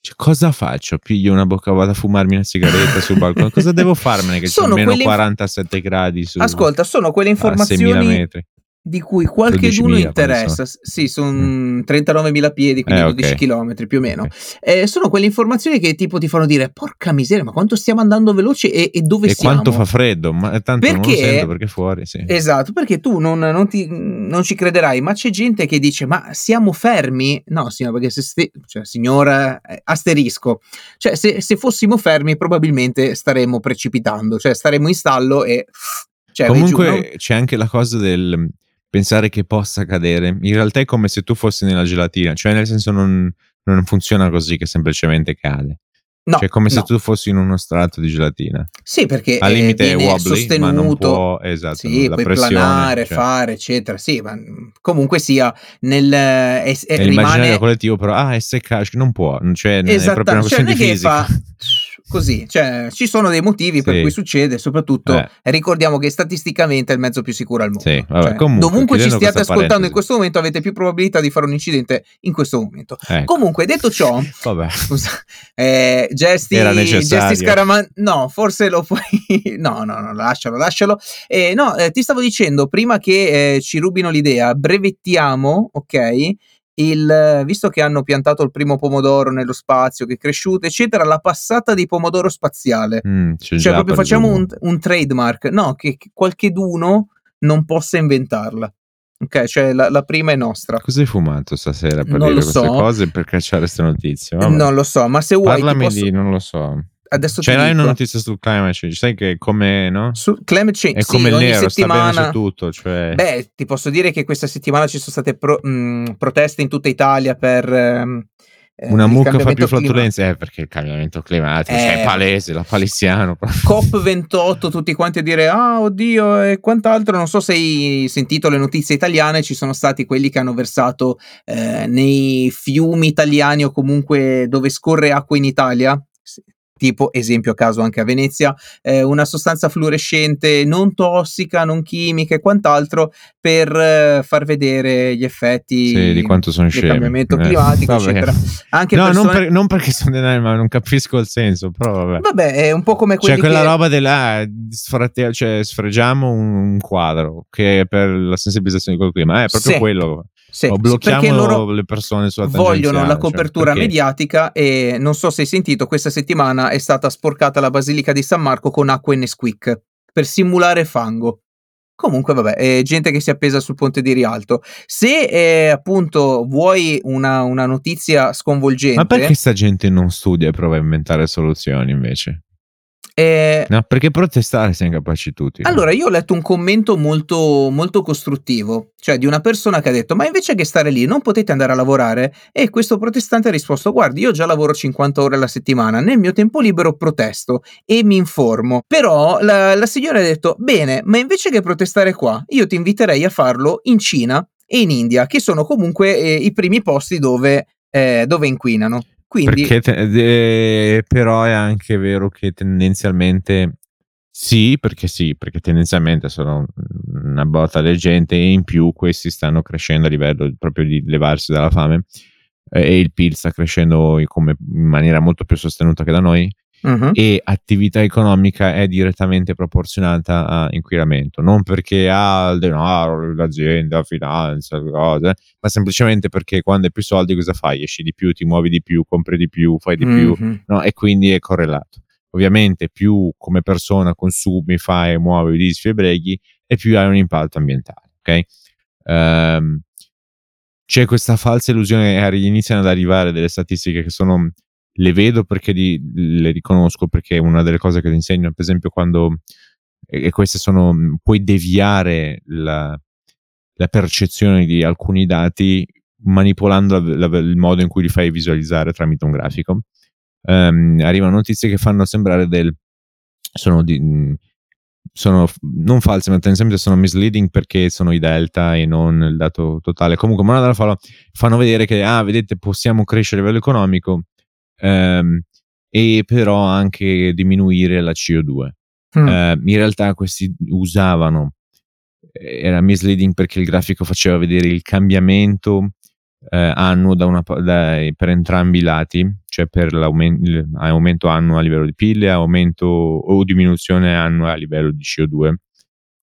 Cioè, cosa faccio? Piglio una bocca, vado a fumarmi una sigaretta sul balcone? Cosa devo farmene che sono c'è meno quelle... 47 gradi su Ascolta, sono quelle informazioni metri di cui qualcheduno interessa. Sì, sono mm. 39.000 piedi, quindi eh, 12 okay. km più o meno. Okay. Eh, sono quelle informazioni che tipo ti fanno dire: Porca miseria, ma quanto stiamo andando veloci e, e dove e siamo? E quanto fa freddo, ma tanto perché, non sento perché fuori. Sì. Esatto, perché tu non, non, ti, non, ci crederai, ma c'è gente che dice: Ma siamo fermi? No, signora, perché se sti- cioè, signora, eh, asterisco, cioè se, se fossimo fermi, probabilmente staremmo precipitando, cioè staremmo in stallo e. Cioè, Comunque giù, no? c'è anche la cosa del pensare che possa cadere. In realtà è come se tu fossi nella gelatina, cioè nel senso non, non funziona così che semplicemente cade. No, cioè come no. se tu fossi in uno strato di gelatina. Sì, perché al limite è wobbly, sostenuto, ma non può, esatto, sì, la puoi pressione, planare, cioè. fare, eccetera. Sì, ma comunque sia nel è, è, è rimane collettivo però ah, è seccaggio, non può, cioè, è proprio una cioè, questione cioè, di fisica. Fa così, cioè ci sono dei motivi sì. per cui succede, soprattutto eh. ricordiamo che statisticamente è il mezzo più sicuro al mondo. Sì, vabbè, cioè, comunque, dovunque ci stiate ascoltando parentesi. in questo momento avete più probabilità di fare un incidente in questo momento. Ecco. Comunque, detto ciò, vabbè. scusa, eh, gesti, gesti scaraman- no, forse lo puoi, no, no, no, lascialo, lascialo. Eh, no, eh, ti stavo dicendo prima che eh, ci rubino l'idea, brevettiamo, ok? Il, visto che hanno piantato il primo pomodoro nello spazio, che è cresciuto, eccetera, la passata di pomodoro spaziale. Mm, cioè, proprio facciamo un, un, trademark, no, che, che qualcheduno non possa inventarla. Ok, cioè la, la, prima è nostra. Cosa hai fumato stasera per non dire queste so. cose e per cacciare queste notizie? Vabbè. Non lo so, ma se vuoi. Parlami posso... di, non lo so adesso hai una notizia sul climate change, sai che come, no? Su climate change, è come sì, il nero, settimana... sta bene su tutto, cioè... Beh, ti posso dire che questa settimana ci sono state pro, mh, proteste in tutta Italia per... Mh, eh, una mucca fa più flatulenze eh, perché il cambiamento climatico cioè, è eh, palese, la palesiano. COP28, tutti quanti a dire ah oddio e quant'altro. Non so se hai sentito le notizie italiane, ci sono stati quelli che hanno versato eh, nei fiumi italiani o comunque dove scorre acqua in Italia tipo esempio a caso anche a Venezia, eh, una sostanza fluorescente non tossica, non chimica e quant'altro per eh, far vedere gli effetti sì, di quanto sono del cambiamento eh, climatico, eccetera. Anche no, persone... non, per, non, perché sono dei ma non capisco il senso, però vabbè. Vabbè, è un po' come quelli Cioè quella che... roba della sfrate, cioè sfregiamo un, un, quadro che è per la sensibilizzazione col clima, è proprio sì. quello. Sì, o blocchiamo le persone sulla vogliono la copertura cioè, mediatica e non so se hai sentito questa settimana è stata sporcata la Basilica di San Marco con acqua e Nesquik per simulare fango. Comunque, vabbè, è gente che si è appesa sul ponte di Rialto. Se eh, appunto vuoi una, una notizia sconvolgente. Ma perché sta gente non studia e prova a inventare soluzioni invece? Eh, no, perché protestare siamo capaci tutti. Allora, io ho letto un commento molto, molto costruttivo, cioè di una persona che ha detto: Ma invece che stare lì, non potete andare a lavorare? E questo protestante ha risposto: Guardi, io già lavoro 50 ore alla settimana, nel mio tempo libero protesto e mi informo. Però la, la signora ha detto: Bene, ma invece che protestare qua, io ti inviterei a farlo in Cina e in India, che sono comunque eh, i primi posti dove, eh, dove inquinano. Quindi... Te- eh, però è anche vero che tendenzialmente sì, perché sì, perché tendenzialmente sono una botta di gente e in più questi stanno crescendo a livello proprio di levarsi dalla fame eh, e il PIL sta crescendo come, in maniera molto più sostenuta che da noi uh-huh. e attività economica è direttamente proporzionata a inquinamento, non perché ha il denaro, l'azienda, la finanza, cose, ma semplicemente perché quando hai più soldi cosa fai? Esci di più, ti muovi di più, compri di più, fai di uh-huh. più, no? e quindi è correlato. Ovviamente più come persona consumi, fai, muovi, disfi e breghi e più hai un impatto ambientale, ok? Um, c'è questa falsa illusione, iniziano ad arrivare delle statistiche che sono le vedo perché di, le riconosco perché una delle cose che ti insegno, per esempio, quando e queste sono puoi deviare la, la percezione di alcuni dati manipolando la, la, il modo in cui li fai visualizzare tramite un grafico. Um, arrivano notizie che fanno sembrare del sono di, sono non false, ma tendenzialmente sono misleading perché sono i delta e non il dato totale. Comunque, Monadala fanno, fanno vedere che, ah, vedete, possiamo crescere a livello economico, ehm, e però anche diminuire la CO2. Mm. Eh, in realtà questi usavano, eh, era misleading perché il grafico faceva vedere il cambiamento eh, annuo da una, da, per entrambi i lati, cioè per l'aumento annuo a livello di PIL e aumento o diminuzione annua a livello di CO2,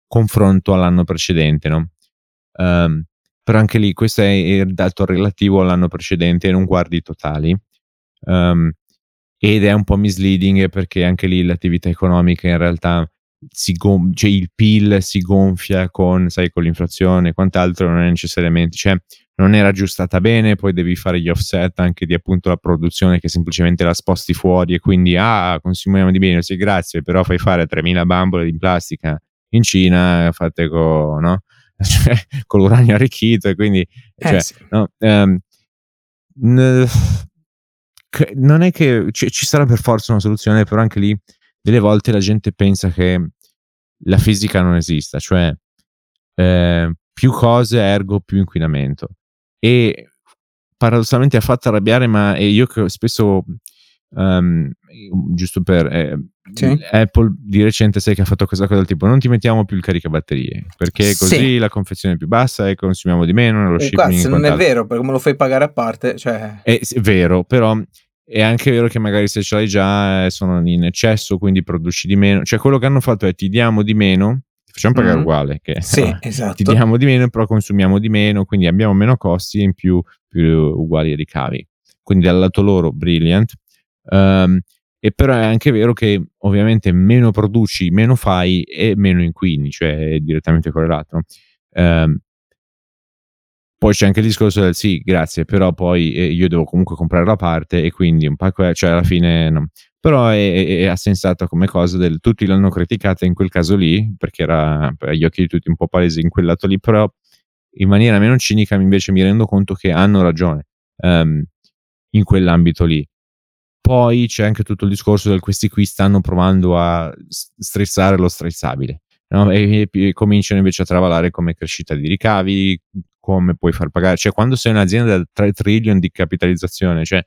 confronto all'anno precedente. No? Um, però anche lì questo è il dato relativo all'anno precedente e non guardi i totali. Um, ed è un po' misleading perché anche lì l'attività economica in realtà si gon- cioè il PIL si gonfia con, sai, con l'inflazione e quant'altro, non è necessariamente, cioè non era aggiustata bene, poi devi fare gli offset anche di appunto la produzione che semplicemente la sposti fuori e quindi ah, consumiamo di meno, sì grazie, però fai fare 3000 bambole di plastica in Cina fatte con, no? cioè, con l'uranio arricchito e quindi eh, cioè, sì. no, um, n- non è che c- ci sarà per forza una soluzione, però anche lì delle volte la gente pensa che la fisica non esista, cioè eh, più cose ergo più inquinamento. E paradossalmente ha fatto arrabbiare, ma io che spesso, um, giusto per eh, sì. Apple di recente sai che ha fatto questa cosa del tipo non ti mettiamo più il caricabatterie perché così sì. la confezione è più bassa e consumiamo di meno lo eh, shipping non è vero perché me lo fai pagare a parte cioè... è, è vero però è anche vero che magari se ce l'hai già eh, sono in eccesso quindi produci di meno cioè quello che hanno fatto è ti diamo di meno ti facciamo pagare mm. uguale che sì, no, esatto. ti diamo di meno però consumiamo di meno quindi abbiamo meno costi e in più, più uguali ricavi quindi dal lato loro brilliant um, e però è anche vero che ovviamente meno produci, meno fai e meno inquini, cioè è direttamente correlato. Um, poi c'è anche il discorso del sì, grazie, però poi eh, io devo comunque comprare la parte e quindi un pacco, cioè alla fine no. Però è, è, è sensata come cosa del tutti l'hanno criticata in quel caso lì, perché era agli occhi di tutti un po' palese in quel lato lì, però in maniera meno cinica invece mi rendo conto che hanno ragione um, in quell'ambito lì. Poi c'è anche tutto il discorso del questi qui stanno provando a strizzare lo strizzabile. No? E, e, cominciano invece a travallare come crescita di ricavi, come puoi far pagare. Cioè, quando sei un'azienda da 3 trillion di capitalizzazione, cioè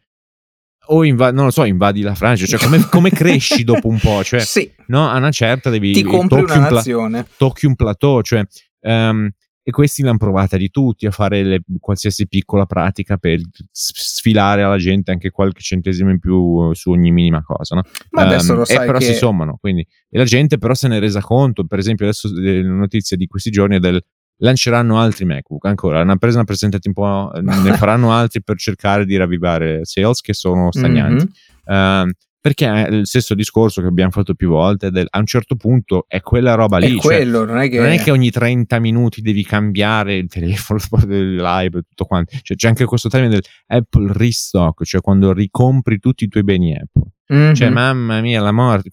o inva- non lo so, invadi la Francia, cioè come, come cresci dopo un po', cioè sì. no, a una certa devi ti compri una un nazione. Pla- tocchi un plateau, cioè um, e questi l'hanno provata di tutti a fare le, qualsiasi piccola pratica per sfilare alla gente anche qualche centesimo in più su ogni minima cosa, no? Ma adesso um, lo sai e però che... si sommano, quindi e la gente però se ne è resa conto, per esempio adesso le notizie di questi giorni è del lanceranno altri MacBook ancora, hanno preso una presentati un po', ne faranno altri per cercare di ravvivare sales che sono stagnanti. Mm-hmm. Uh, perché è il stesso discorso che abbiamo fatto più volte, del, a un certo punto è quella roba lì. È cioè, quello, non, è che... non è che ogni 30 minuti devi cambiare il telefono, il live e tutto quanto. Cioè, c'è anche questo termine del Apple restock, cioè quando ricompri tutti i tuoi beni Apple. Mm-hmm. Cioè, mamma mia, la morte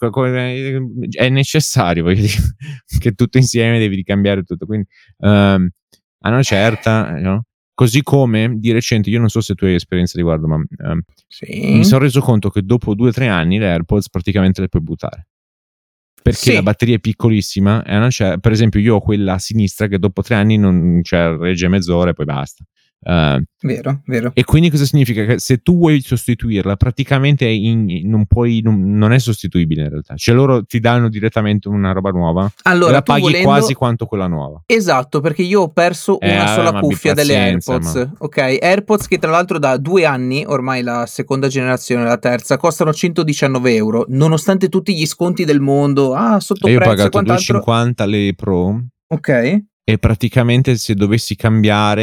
è necessario dire, che tutto insieme devi ricambiare tutto. Quindi, um, a una certa, no? Così come di recente, io non so se tu hai esperienza riguardo, ma um, sì. mi sono reso conto che dopo due o tre anni le AirPods praticamente le puoi buttare. Perché sì. la batteria è piccolissima, e per esempio io ho quella a sinistra che dopo tre anni non, cioè, regge mezz'ora e poi basta. Uh, vero, vero. E quindi cosa significa? Che se tu vuoi sostituirla, praticamente in, non, puoi, non, non, è sostituibile in realtà. Cioè loro ti danno direttamente una roba nuova allora, e la paghi volendo... quasi quanto quella nuova. Esatto, perché io ho perso eh, una sola cuffia delle AirPods. Ma... Ok, AirPods che tra l'altro da due anni, ormai la seconda generazione, la terza, costano 119 euro, nonostante tutti gli sconti del mondo. Ah, sotto e io ho pagato 2,50 le Pro. Ok e praticamente se dovessi cambiare,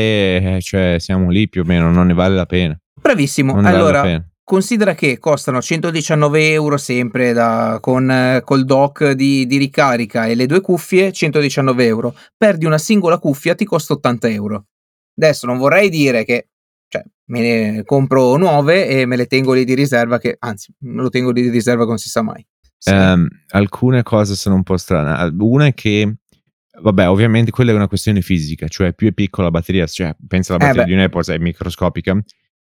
eh, cioè siamo lì più o meno, non ne vale la pena. Bravissimo, allora vale considera che costano 119 euro sempre da, con eh, col dock di, di, ricarica e le due cuffie 119 euro. Perdi una singola cuffia ti costa 80 euro. Adesso non vorrei dire che cioè, me ne compro nuove e me le tengo lì di riserva, che anzi, me lo tengo lì di riserva non si sa mai. Sì. Um, alcune cose sono un po' strane. Una è che Vabbè, ovviamente quella è una questione fisica, cioè più è piccola la batteria, cioè pensa alla eh, batteria eh di un AirPods è microscopica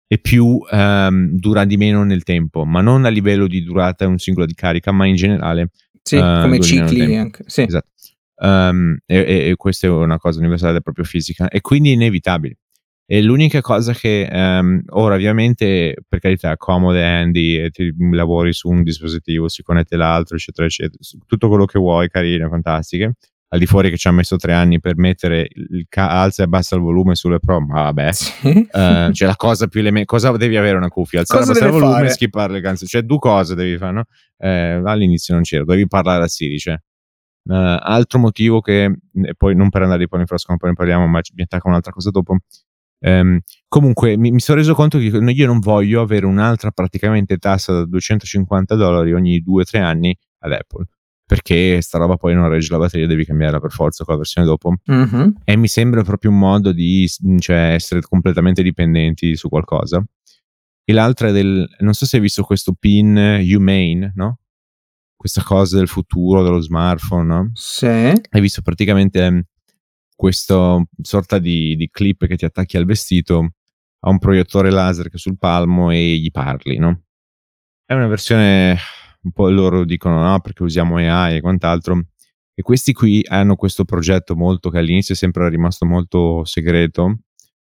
e più um, dura di meno nel tempo, ma non a livello di durata un singolo di carica, ma in generale. Sì, uh, come cicli anche. Sì. Esatto. Um, e, e, e, questa è una cosa universale proprio fisica e quindi è inevitabile. E l'unica cosa che um, ora ovviamente per carità comode handy e ti lavori su un dispositivo, si connette l'altro, eccetera, eccetera, tutto quello che vuoi, carine, fantastiche al di fuori che ci ha messo tre anni per mettere il ca- alza e abbassa il volume sulle Pro, ma vabbè, sì. uh, cioè la cosa più elementare, cosa devi avere una cuffia? Alzare e abbassare il volume fare? e skippare le canzoni, cioè due cose devi fare, no? Eh, all'inizio non c'era, devi parlare a Siri, cioè. Uh, altro motivo che, e poi non per andare di poi in frasco, poi ne parliamo, ma mi attacca un'altra cosa dopo. Um, comunque mi, mi, sono reso conto che io non voglio avere un'altra praticamente tassa da 250 dollari ogni 2-3 anni ad Apple perché sta roba poi non regge la batteria, devi cambiarla per forza con la versione dopo. Mm-hmm. E mi sembra proprio un modo di cioè, essere completamente dipendenti su qualcosa. E l'altra è del, non so se hai visto questo pin Humane, no? Questa cosa del futuro dello smartphone, no? Sì. Hai visto praticamente mm, questa sorta di, di clip che ti attacchi al vestito a un proiettore laser che è sul palmo e gli parli, no? È una versione un po' loro dicono no perché usiamo AI e quant'altro. E questi qui hanno questo progetto molto che all'inizio è sempre rimasto molto segreto,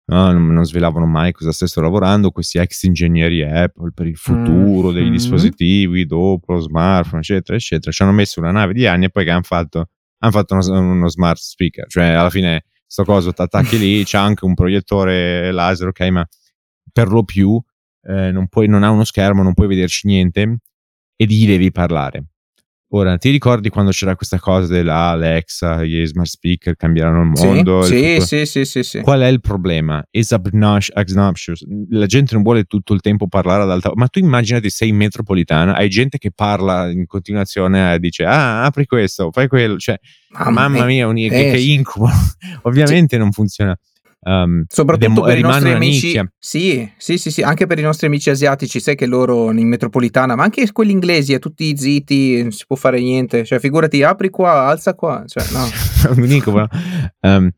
no? non, non, svelavano mai cosa stessero lavorando, questi ex ingegneri Apple per il futuro mm-hmm. dei dispositivi, dopo lo smartphone, eccetera, eccetera. Ci hanno messo una nave di anni e poi che hanno fatto? Hanno fatto uno, uno smart speaker, cioè alla fine sto coso ti attacchi lì, c'è anche un proiettore laser, ok, ma per lo più eh, non, puoi, non ha uno schermo, non puoi vederci niente e gli devi parlare. Ora, ti ricordi quando c'era questa cosa della Alexa, gli smart speaker cambieranno il mondo? Sì, sì, sì, sì, sì, Qual è il problema? Is obnoxious. La gente non vuole tutto il tempo parlare ad alta Ma tu immaginati sei in metropolitana, hai gente che parla in continuazione e dice ah, apri questo, fai quello. Cioè, mamma, mamma mia, un, eh, che, che incubo. Ovviamente sì. non funziona. Um, Soprattutto per i nostri amici, sì, sì, sì, sì, anche per i nostri amici asiatici, sai che loro in metropolitana, ma anche quelli inglesi, a tutti zitti, non si può fare niente. Cioè, figurati, apri qua, alza qua. Cioè, no. un um,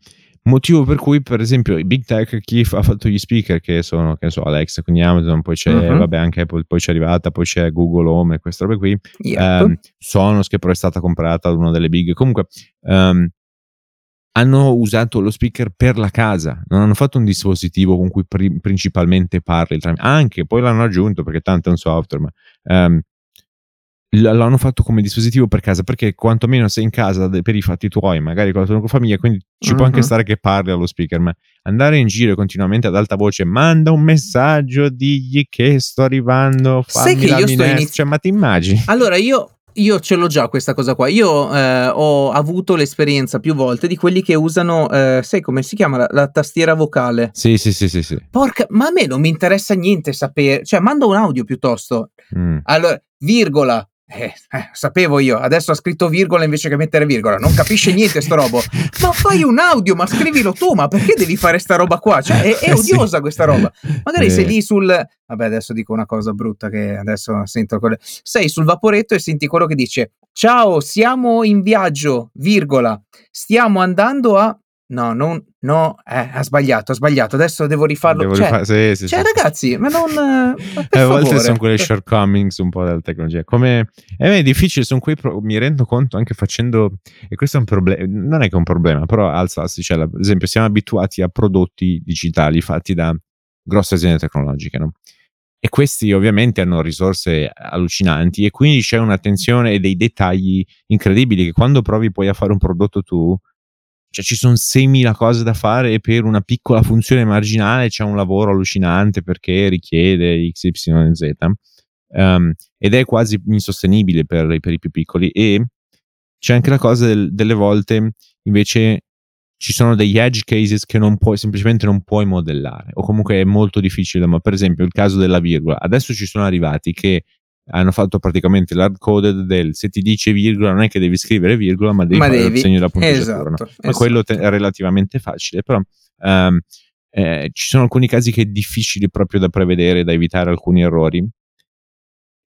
motivo per cui, per esempio, i big tech, chi ha fatto gli speaker, che sono, che so, Alexa, quindi Amazon, poi c'è, uh-huh. vabbè, anche Apple, poi c'è arrivata, poi c'è Google Home e queste robe qui. Yep. Um, Sonos, che però è stata comprata da una delle big. Comunque, um, hanno usato lo speaker per la casa, non hanno fatto un dispositivo con cui pri- principalmente parli, anche poi l'hanno aggiunto perché tanto è un software, ma um, l'hanno fatto come dispositivo per casa perché quantomeno sei in casa per i fatti tuoi, magari con la tua famiglia, quindi ci uh-huh. può anche stare che parli allo speaker, ma andare in giro continuamente ad alta voce, manda un messaggio, digli che sto arrivando, fammi Sai che io sto inizi- cioè, ma ti immagini? Allora io io ce l'ho già questa cosa qua. Io eh, ho avuto l'esperienza più volte di quelli che usano, eh, sai come si chiama la, la, tastiera vocale? Sì, sì, sì, sì, sì. Porca, ma a me non mi interessa niente sapere, cioè mando un audio piuttosto. Mm. Allora, virgola, eh, eh, sapevo io, adesso ha scritto virgola invece che mettere virgola, non capisce niente sto robo. Ma fai un audio, ma scrivilo tu, ma perché devi fare sta roba qua? Cioè, è, è odiosa questa roba. Magari eh. sei lì sul... Vabbè, adesso dico una cosa brutta che adesso sento... Sei sul vaporetto e senti quello che dice Ciao, siamo in viaggio, virgola, stiamo andando a... No, non, no, eh, ha sbagliato, ha sbagliato. Adesso devo rifarlo. Devo cioè, rifar- sì, sì, cioè sì, ragazzi, ma non. Ma eh, a volte sono quelle shortcomings un po' della tecnologia. Come è difficile, sono quei. Pro- mi rendo conto anche facendo. E questo è un problema. Non è che è un problema, però alzarsi. Cioè, ad esempio, siamo abituati a prodotti digitali fatti da grosse aziende tecnologiche, no? E questi ovviamente hanno risorse allucinanti e quindi c'è un'attenzione e dei dettagli incredibili che quando provi poi a fare un prodotto tu cioè ci sono 6.000 cose da fare e per una piccola funzione marginale c'è un lavoro allucinante perché richiede X, Y, Z. Um, ed è quasi insostenibile per, per, i più piccoli. E c'è anche la cosa del, delle volte invece ci sono degli edge cases che non puoi, semplicemente non puoi modellare o comunque è molto difficile, ma per esempio il caso della virgola. Adesso ci sono arrivati che hanno fatto praticamente l'hard coded del se ti dice virgola non è che devi scrivere virgola ma devi ma fare devi. il segno della punteggiatura esatto, no? ma esatto. quello te- è relativamente facile però um, eh, ci sono alcuni casi che è difficile proprio da prevedere da evitare alcuni errori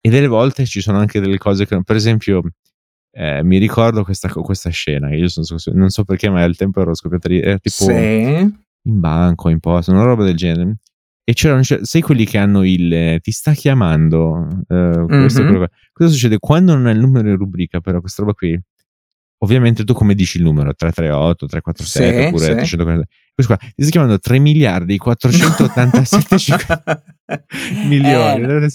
e delle volte ci sono anche delle cose che per esempio eh, mi ricordo questa, questa scena io sono, non so perché ma al tempo ero scoppiata lì era tipo sì. in banco in posto una roba del genere e c'erano, sai quelli che hanno il eh, ti sta chiamando, uh, questo, mm-hmm. cosa succede quando non hai il numero in rubrica però questa roba qui ovviamente tu come dici il numero 338, 347 sì, oppure sì. 340 questo qua ti sta chiamando 3 miliardi 487 milioni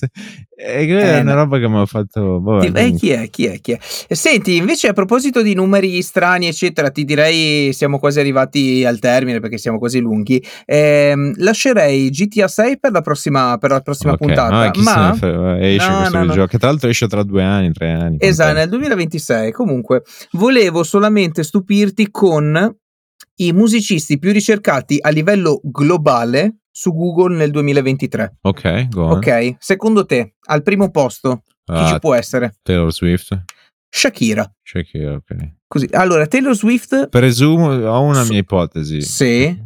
eh, e quella eh, è una roba che mi ha fatto vabbè, eh, chi è chi è chi è? Senti invece a proposito di numeri strani eccetera ti direi siamo quasi arrivati al termine perché siamo quasi lunghi. Eh, lascerei GTA 6 per la prossima, per la prossima okay. puntata no, ma esce no, questo no, videogioco che tra l'altro esce tra due anni tre anni esatto nel 2026 comunque volevo solamente stupirti con i musicisti più ricercati a livello globale su Google nel 2023. Ok, go on. Ok, secondo te, al primo posto, chi uh, ci può essere? Taylor Swift. Shakira. Shakira, ok. Così, allora, Taylor Swift... Presumo, ho una su- mia ipotesi. Sì.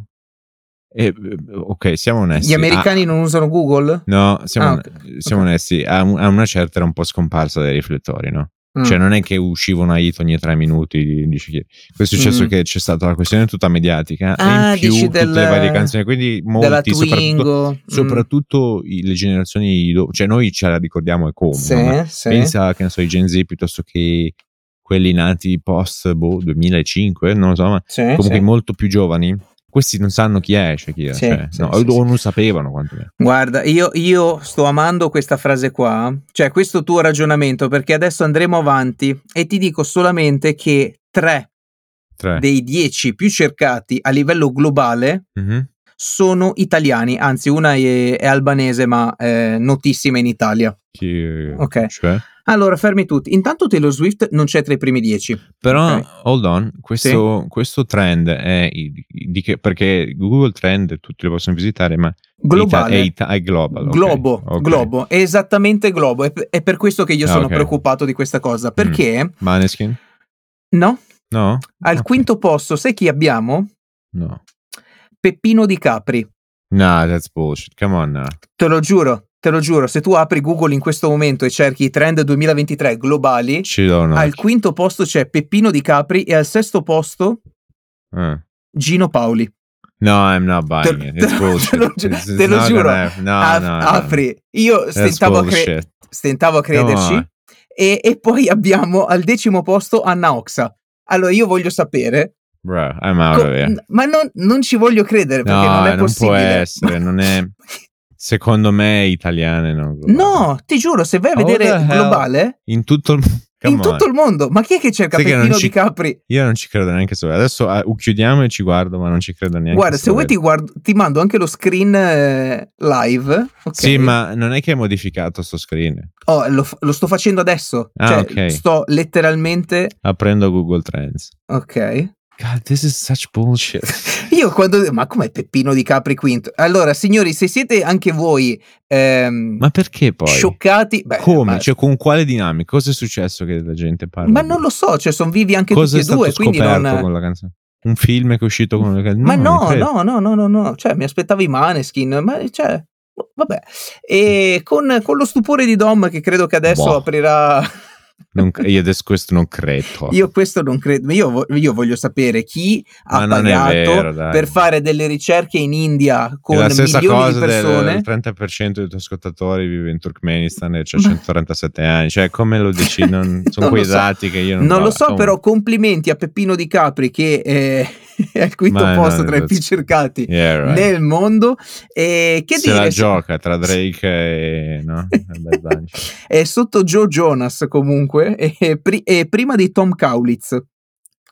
E, ok, siamo onesti. Gli americani ah, non usano Google? No, siamo, ah, okay. siamo okay. onesti. A, a, una certa era un po' scomparsa dai riflettori, no? Cioè, mm. Cioè, non è che usciva una hit ogni tre minuti. Dici, questo è successo mm. che c'è stata la questione tutta mediatica ah, e in più tutte del, le varie canzoni. Quindi molti, soprattutto, mm. soprattutto le generazioni, cioè noi ce la ricordiamo e come. Sì, no? sì. Pensa che ne so, i Gen Z piuttosto che quelli nati post boh, 2005, non lo so, ma sì, comunque molto più giovani questi non sanno chi è Shakira, sì, cioè, sì, no, sì, o non sapevano quantomeno. Guarda, io, io, sto amando questa frase qua, cioè questo tuo ragionamento, perché adesso andremo avanti e ti dico solamente che tre, tre. dei dieci più cercati a livello globale mm-hmm. Sono italiani, anzi una è, è albanese ma è notissima in Italia. Chi, ok. Cioè? Allora, fermi tutti. Intanto Taylor Swift non c'è tra i primi dieci. Però, okay. hold on, questo, sì. questo trend è che, perché Google Trend tutti lo possono visitare, ma globale. È, ita- è global. Globo, okay. globo, è esattamente globo. È, è per questo che io sono okay. preoccupato di questa cosa. Perché? Mm. Maneskin? No. No? Al quinto posto, sai chi abbiamo? No. Peppino Di Capri. No, that's bullshit. Come on now. Te lo giuro. Te lo giuro, se tu apri Google in questo momento e cerchi i trend 2023 globali, al quinto posto c'è Peppino Di Capri e al sesto posto uh. Gino Paoli. No, I'm not buying te, it. It's bullshit. Te lo, it's, te lo giuro. No, Af- no, apri. Io stentavo a, cre- stentavo a, crederci. E, e, poi abbiamo al decimo posto Anna Oxa. Allora io voglio sapere Bro, I'm out Co- of here. Ma non, non, ci voglio credere perché no, non è non possibile. Non può essere, non è... Secondo me italiane no. No, ti giuro, se vai a vedere globale... In tutto il mondo Come in on. tutto il mondo, ma chi è che cerca Peppino ci, di Capri? Io non ci credo neanche su. Adesso uh, chiudiamo e ci guardo, ma non ci credo neanche. Guarda, se vuoi ti, guardo, ti, mando anche lo screen eh, live. Okay. Sì, ma non è che è modificato sto screen. Oh, lo, lo sto facendo adesso. Ah, cioè, okay. sto letteralmente aprendo Google Trends. Ok. God, this is such bullshit. Io quando. Ma com'è Peppino di Capri quinto? Allora, signori, se siete anche voi. Ehm, ma perché poi? Scioccati. Beh, Come? Ma... Cioè, con quale dinamica? Cosa è successo che la gente parla? Ma non lo so, cioè, sono vivi anche Cosa tutti e due. Quindi non. Con la canzone? Un film che è uscito con le canzoni? Ma no, no, no, no, no, no. Cioè, mi aspettavo i Maneskin, ma cioè. Vabbè, e con, con lo stupore di Dom, che credo che adesso boh. aprirà non, io adesso questo non credo. Io questo non credo. Io, io voglio sapere chi ha pagato vero, per fare delle ricerche in India con la stessa milioni cosa di persone. il 30% dei tuoi ascoltatori vive in Turkmenistan e c'ha 137 anni. Cioè, come lo decidi? Non, sono non quei so. dati che io non Non lo so, comunque. però complimenti a Peppino Di Capri che è, è al quinto Ma posto no, tra i più cercati yeah, right. nel mondo. E che Se dire? la gioca tra Drake e... No? è sotto Joe Jonas comunque e, pri- e prima di Tom Kaulitz.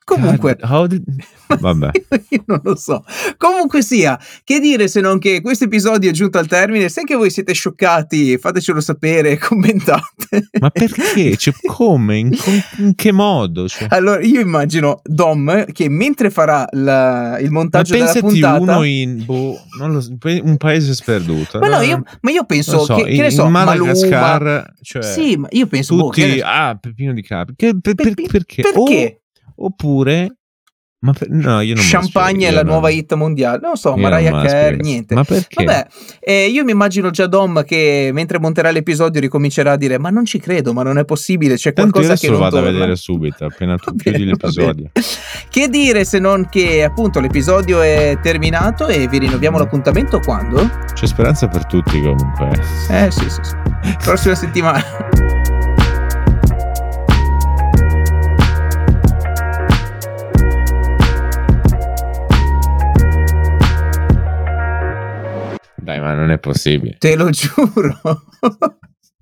Comunque, did... vabbè, io non lo so. Comunque sia, che dire se non che questo episodio è giunto al termine. Se anche voi siete scioccati, fatecelo sapere, commentate. Ma perché? Cioè, come? In, in che modo? Cioè... Allora, io immagino Dom che mentre farà la, il montaggio ma della puntata, uno in boh, so, un paese sperduto. Ma no, io, ma io penso so, che, in, che ne so, Madagascar, cioè, sì, ma io penso boh, tutti, boh, ah, Peppino di Capi. Che, per, per, perché? Perché? Oh, Oppure ma per, no, io non Champagne è la non... nuova hit mondiale. Non so, Mariah Carey, niente. Ma perché? Vabbè, eh, io mi immagino già Dom che mentre monterà l'episodio ricomincerà a dire "Ma non ci credo, ma non è possibile, c'è Tanto qualcosa che non vado torna". a vedere subito, appena tu chiudi l'episodio. Che dire se non che appunto l'episodio è terminato e vi rinnoviamo mm. l'appuntamento quando? C'è speranza per tutti comunque. Eh sì, sì, sì. Prossima settimana. Dai, ma non è possibile. Te lo giuro.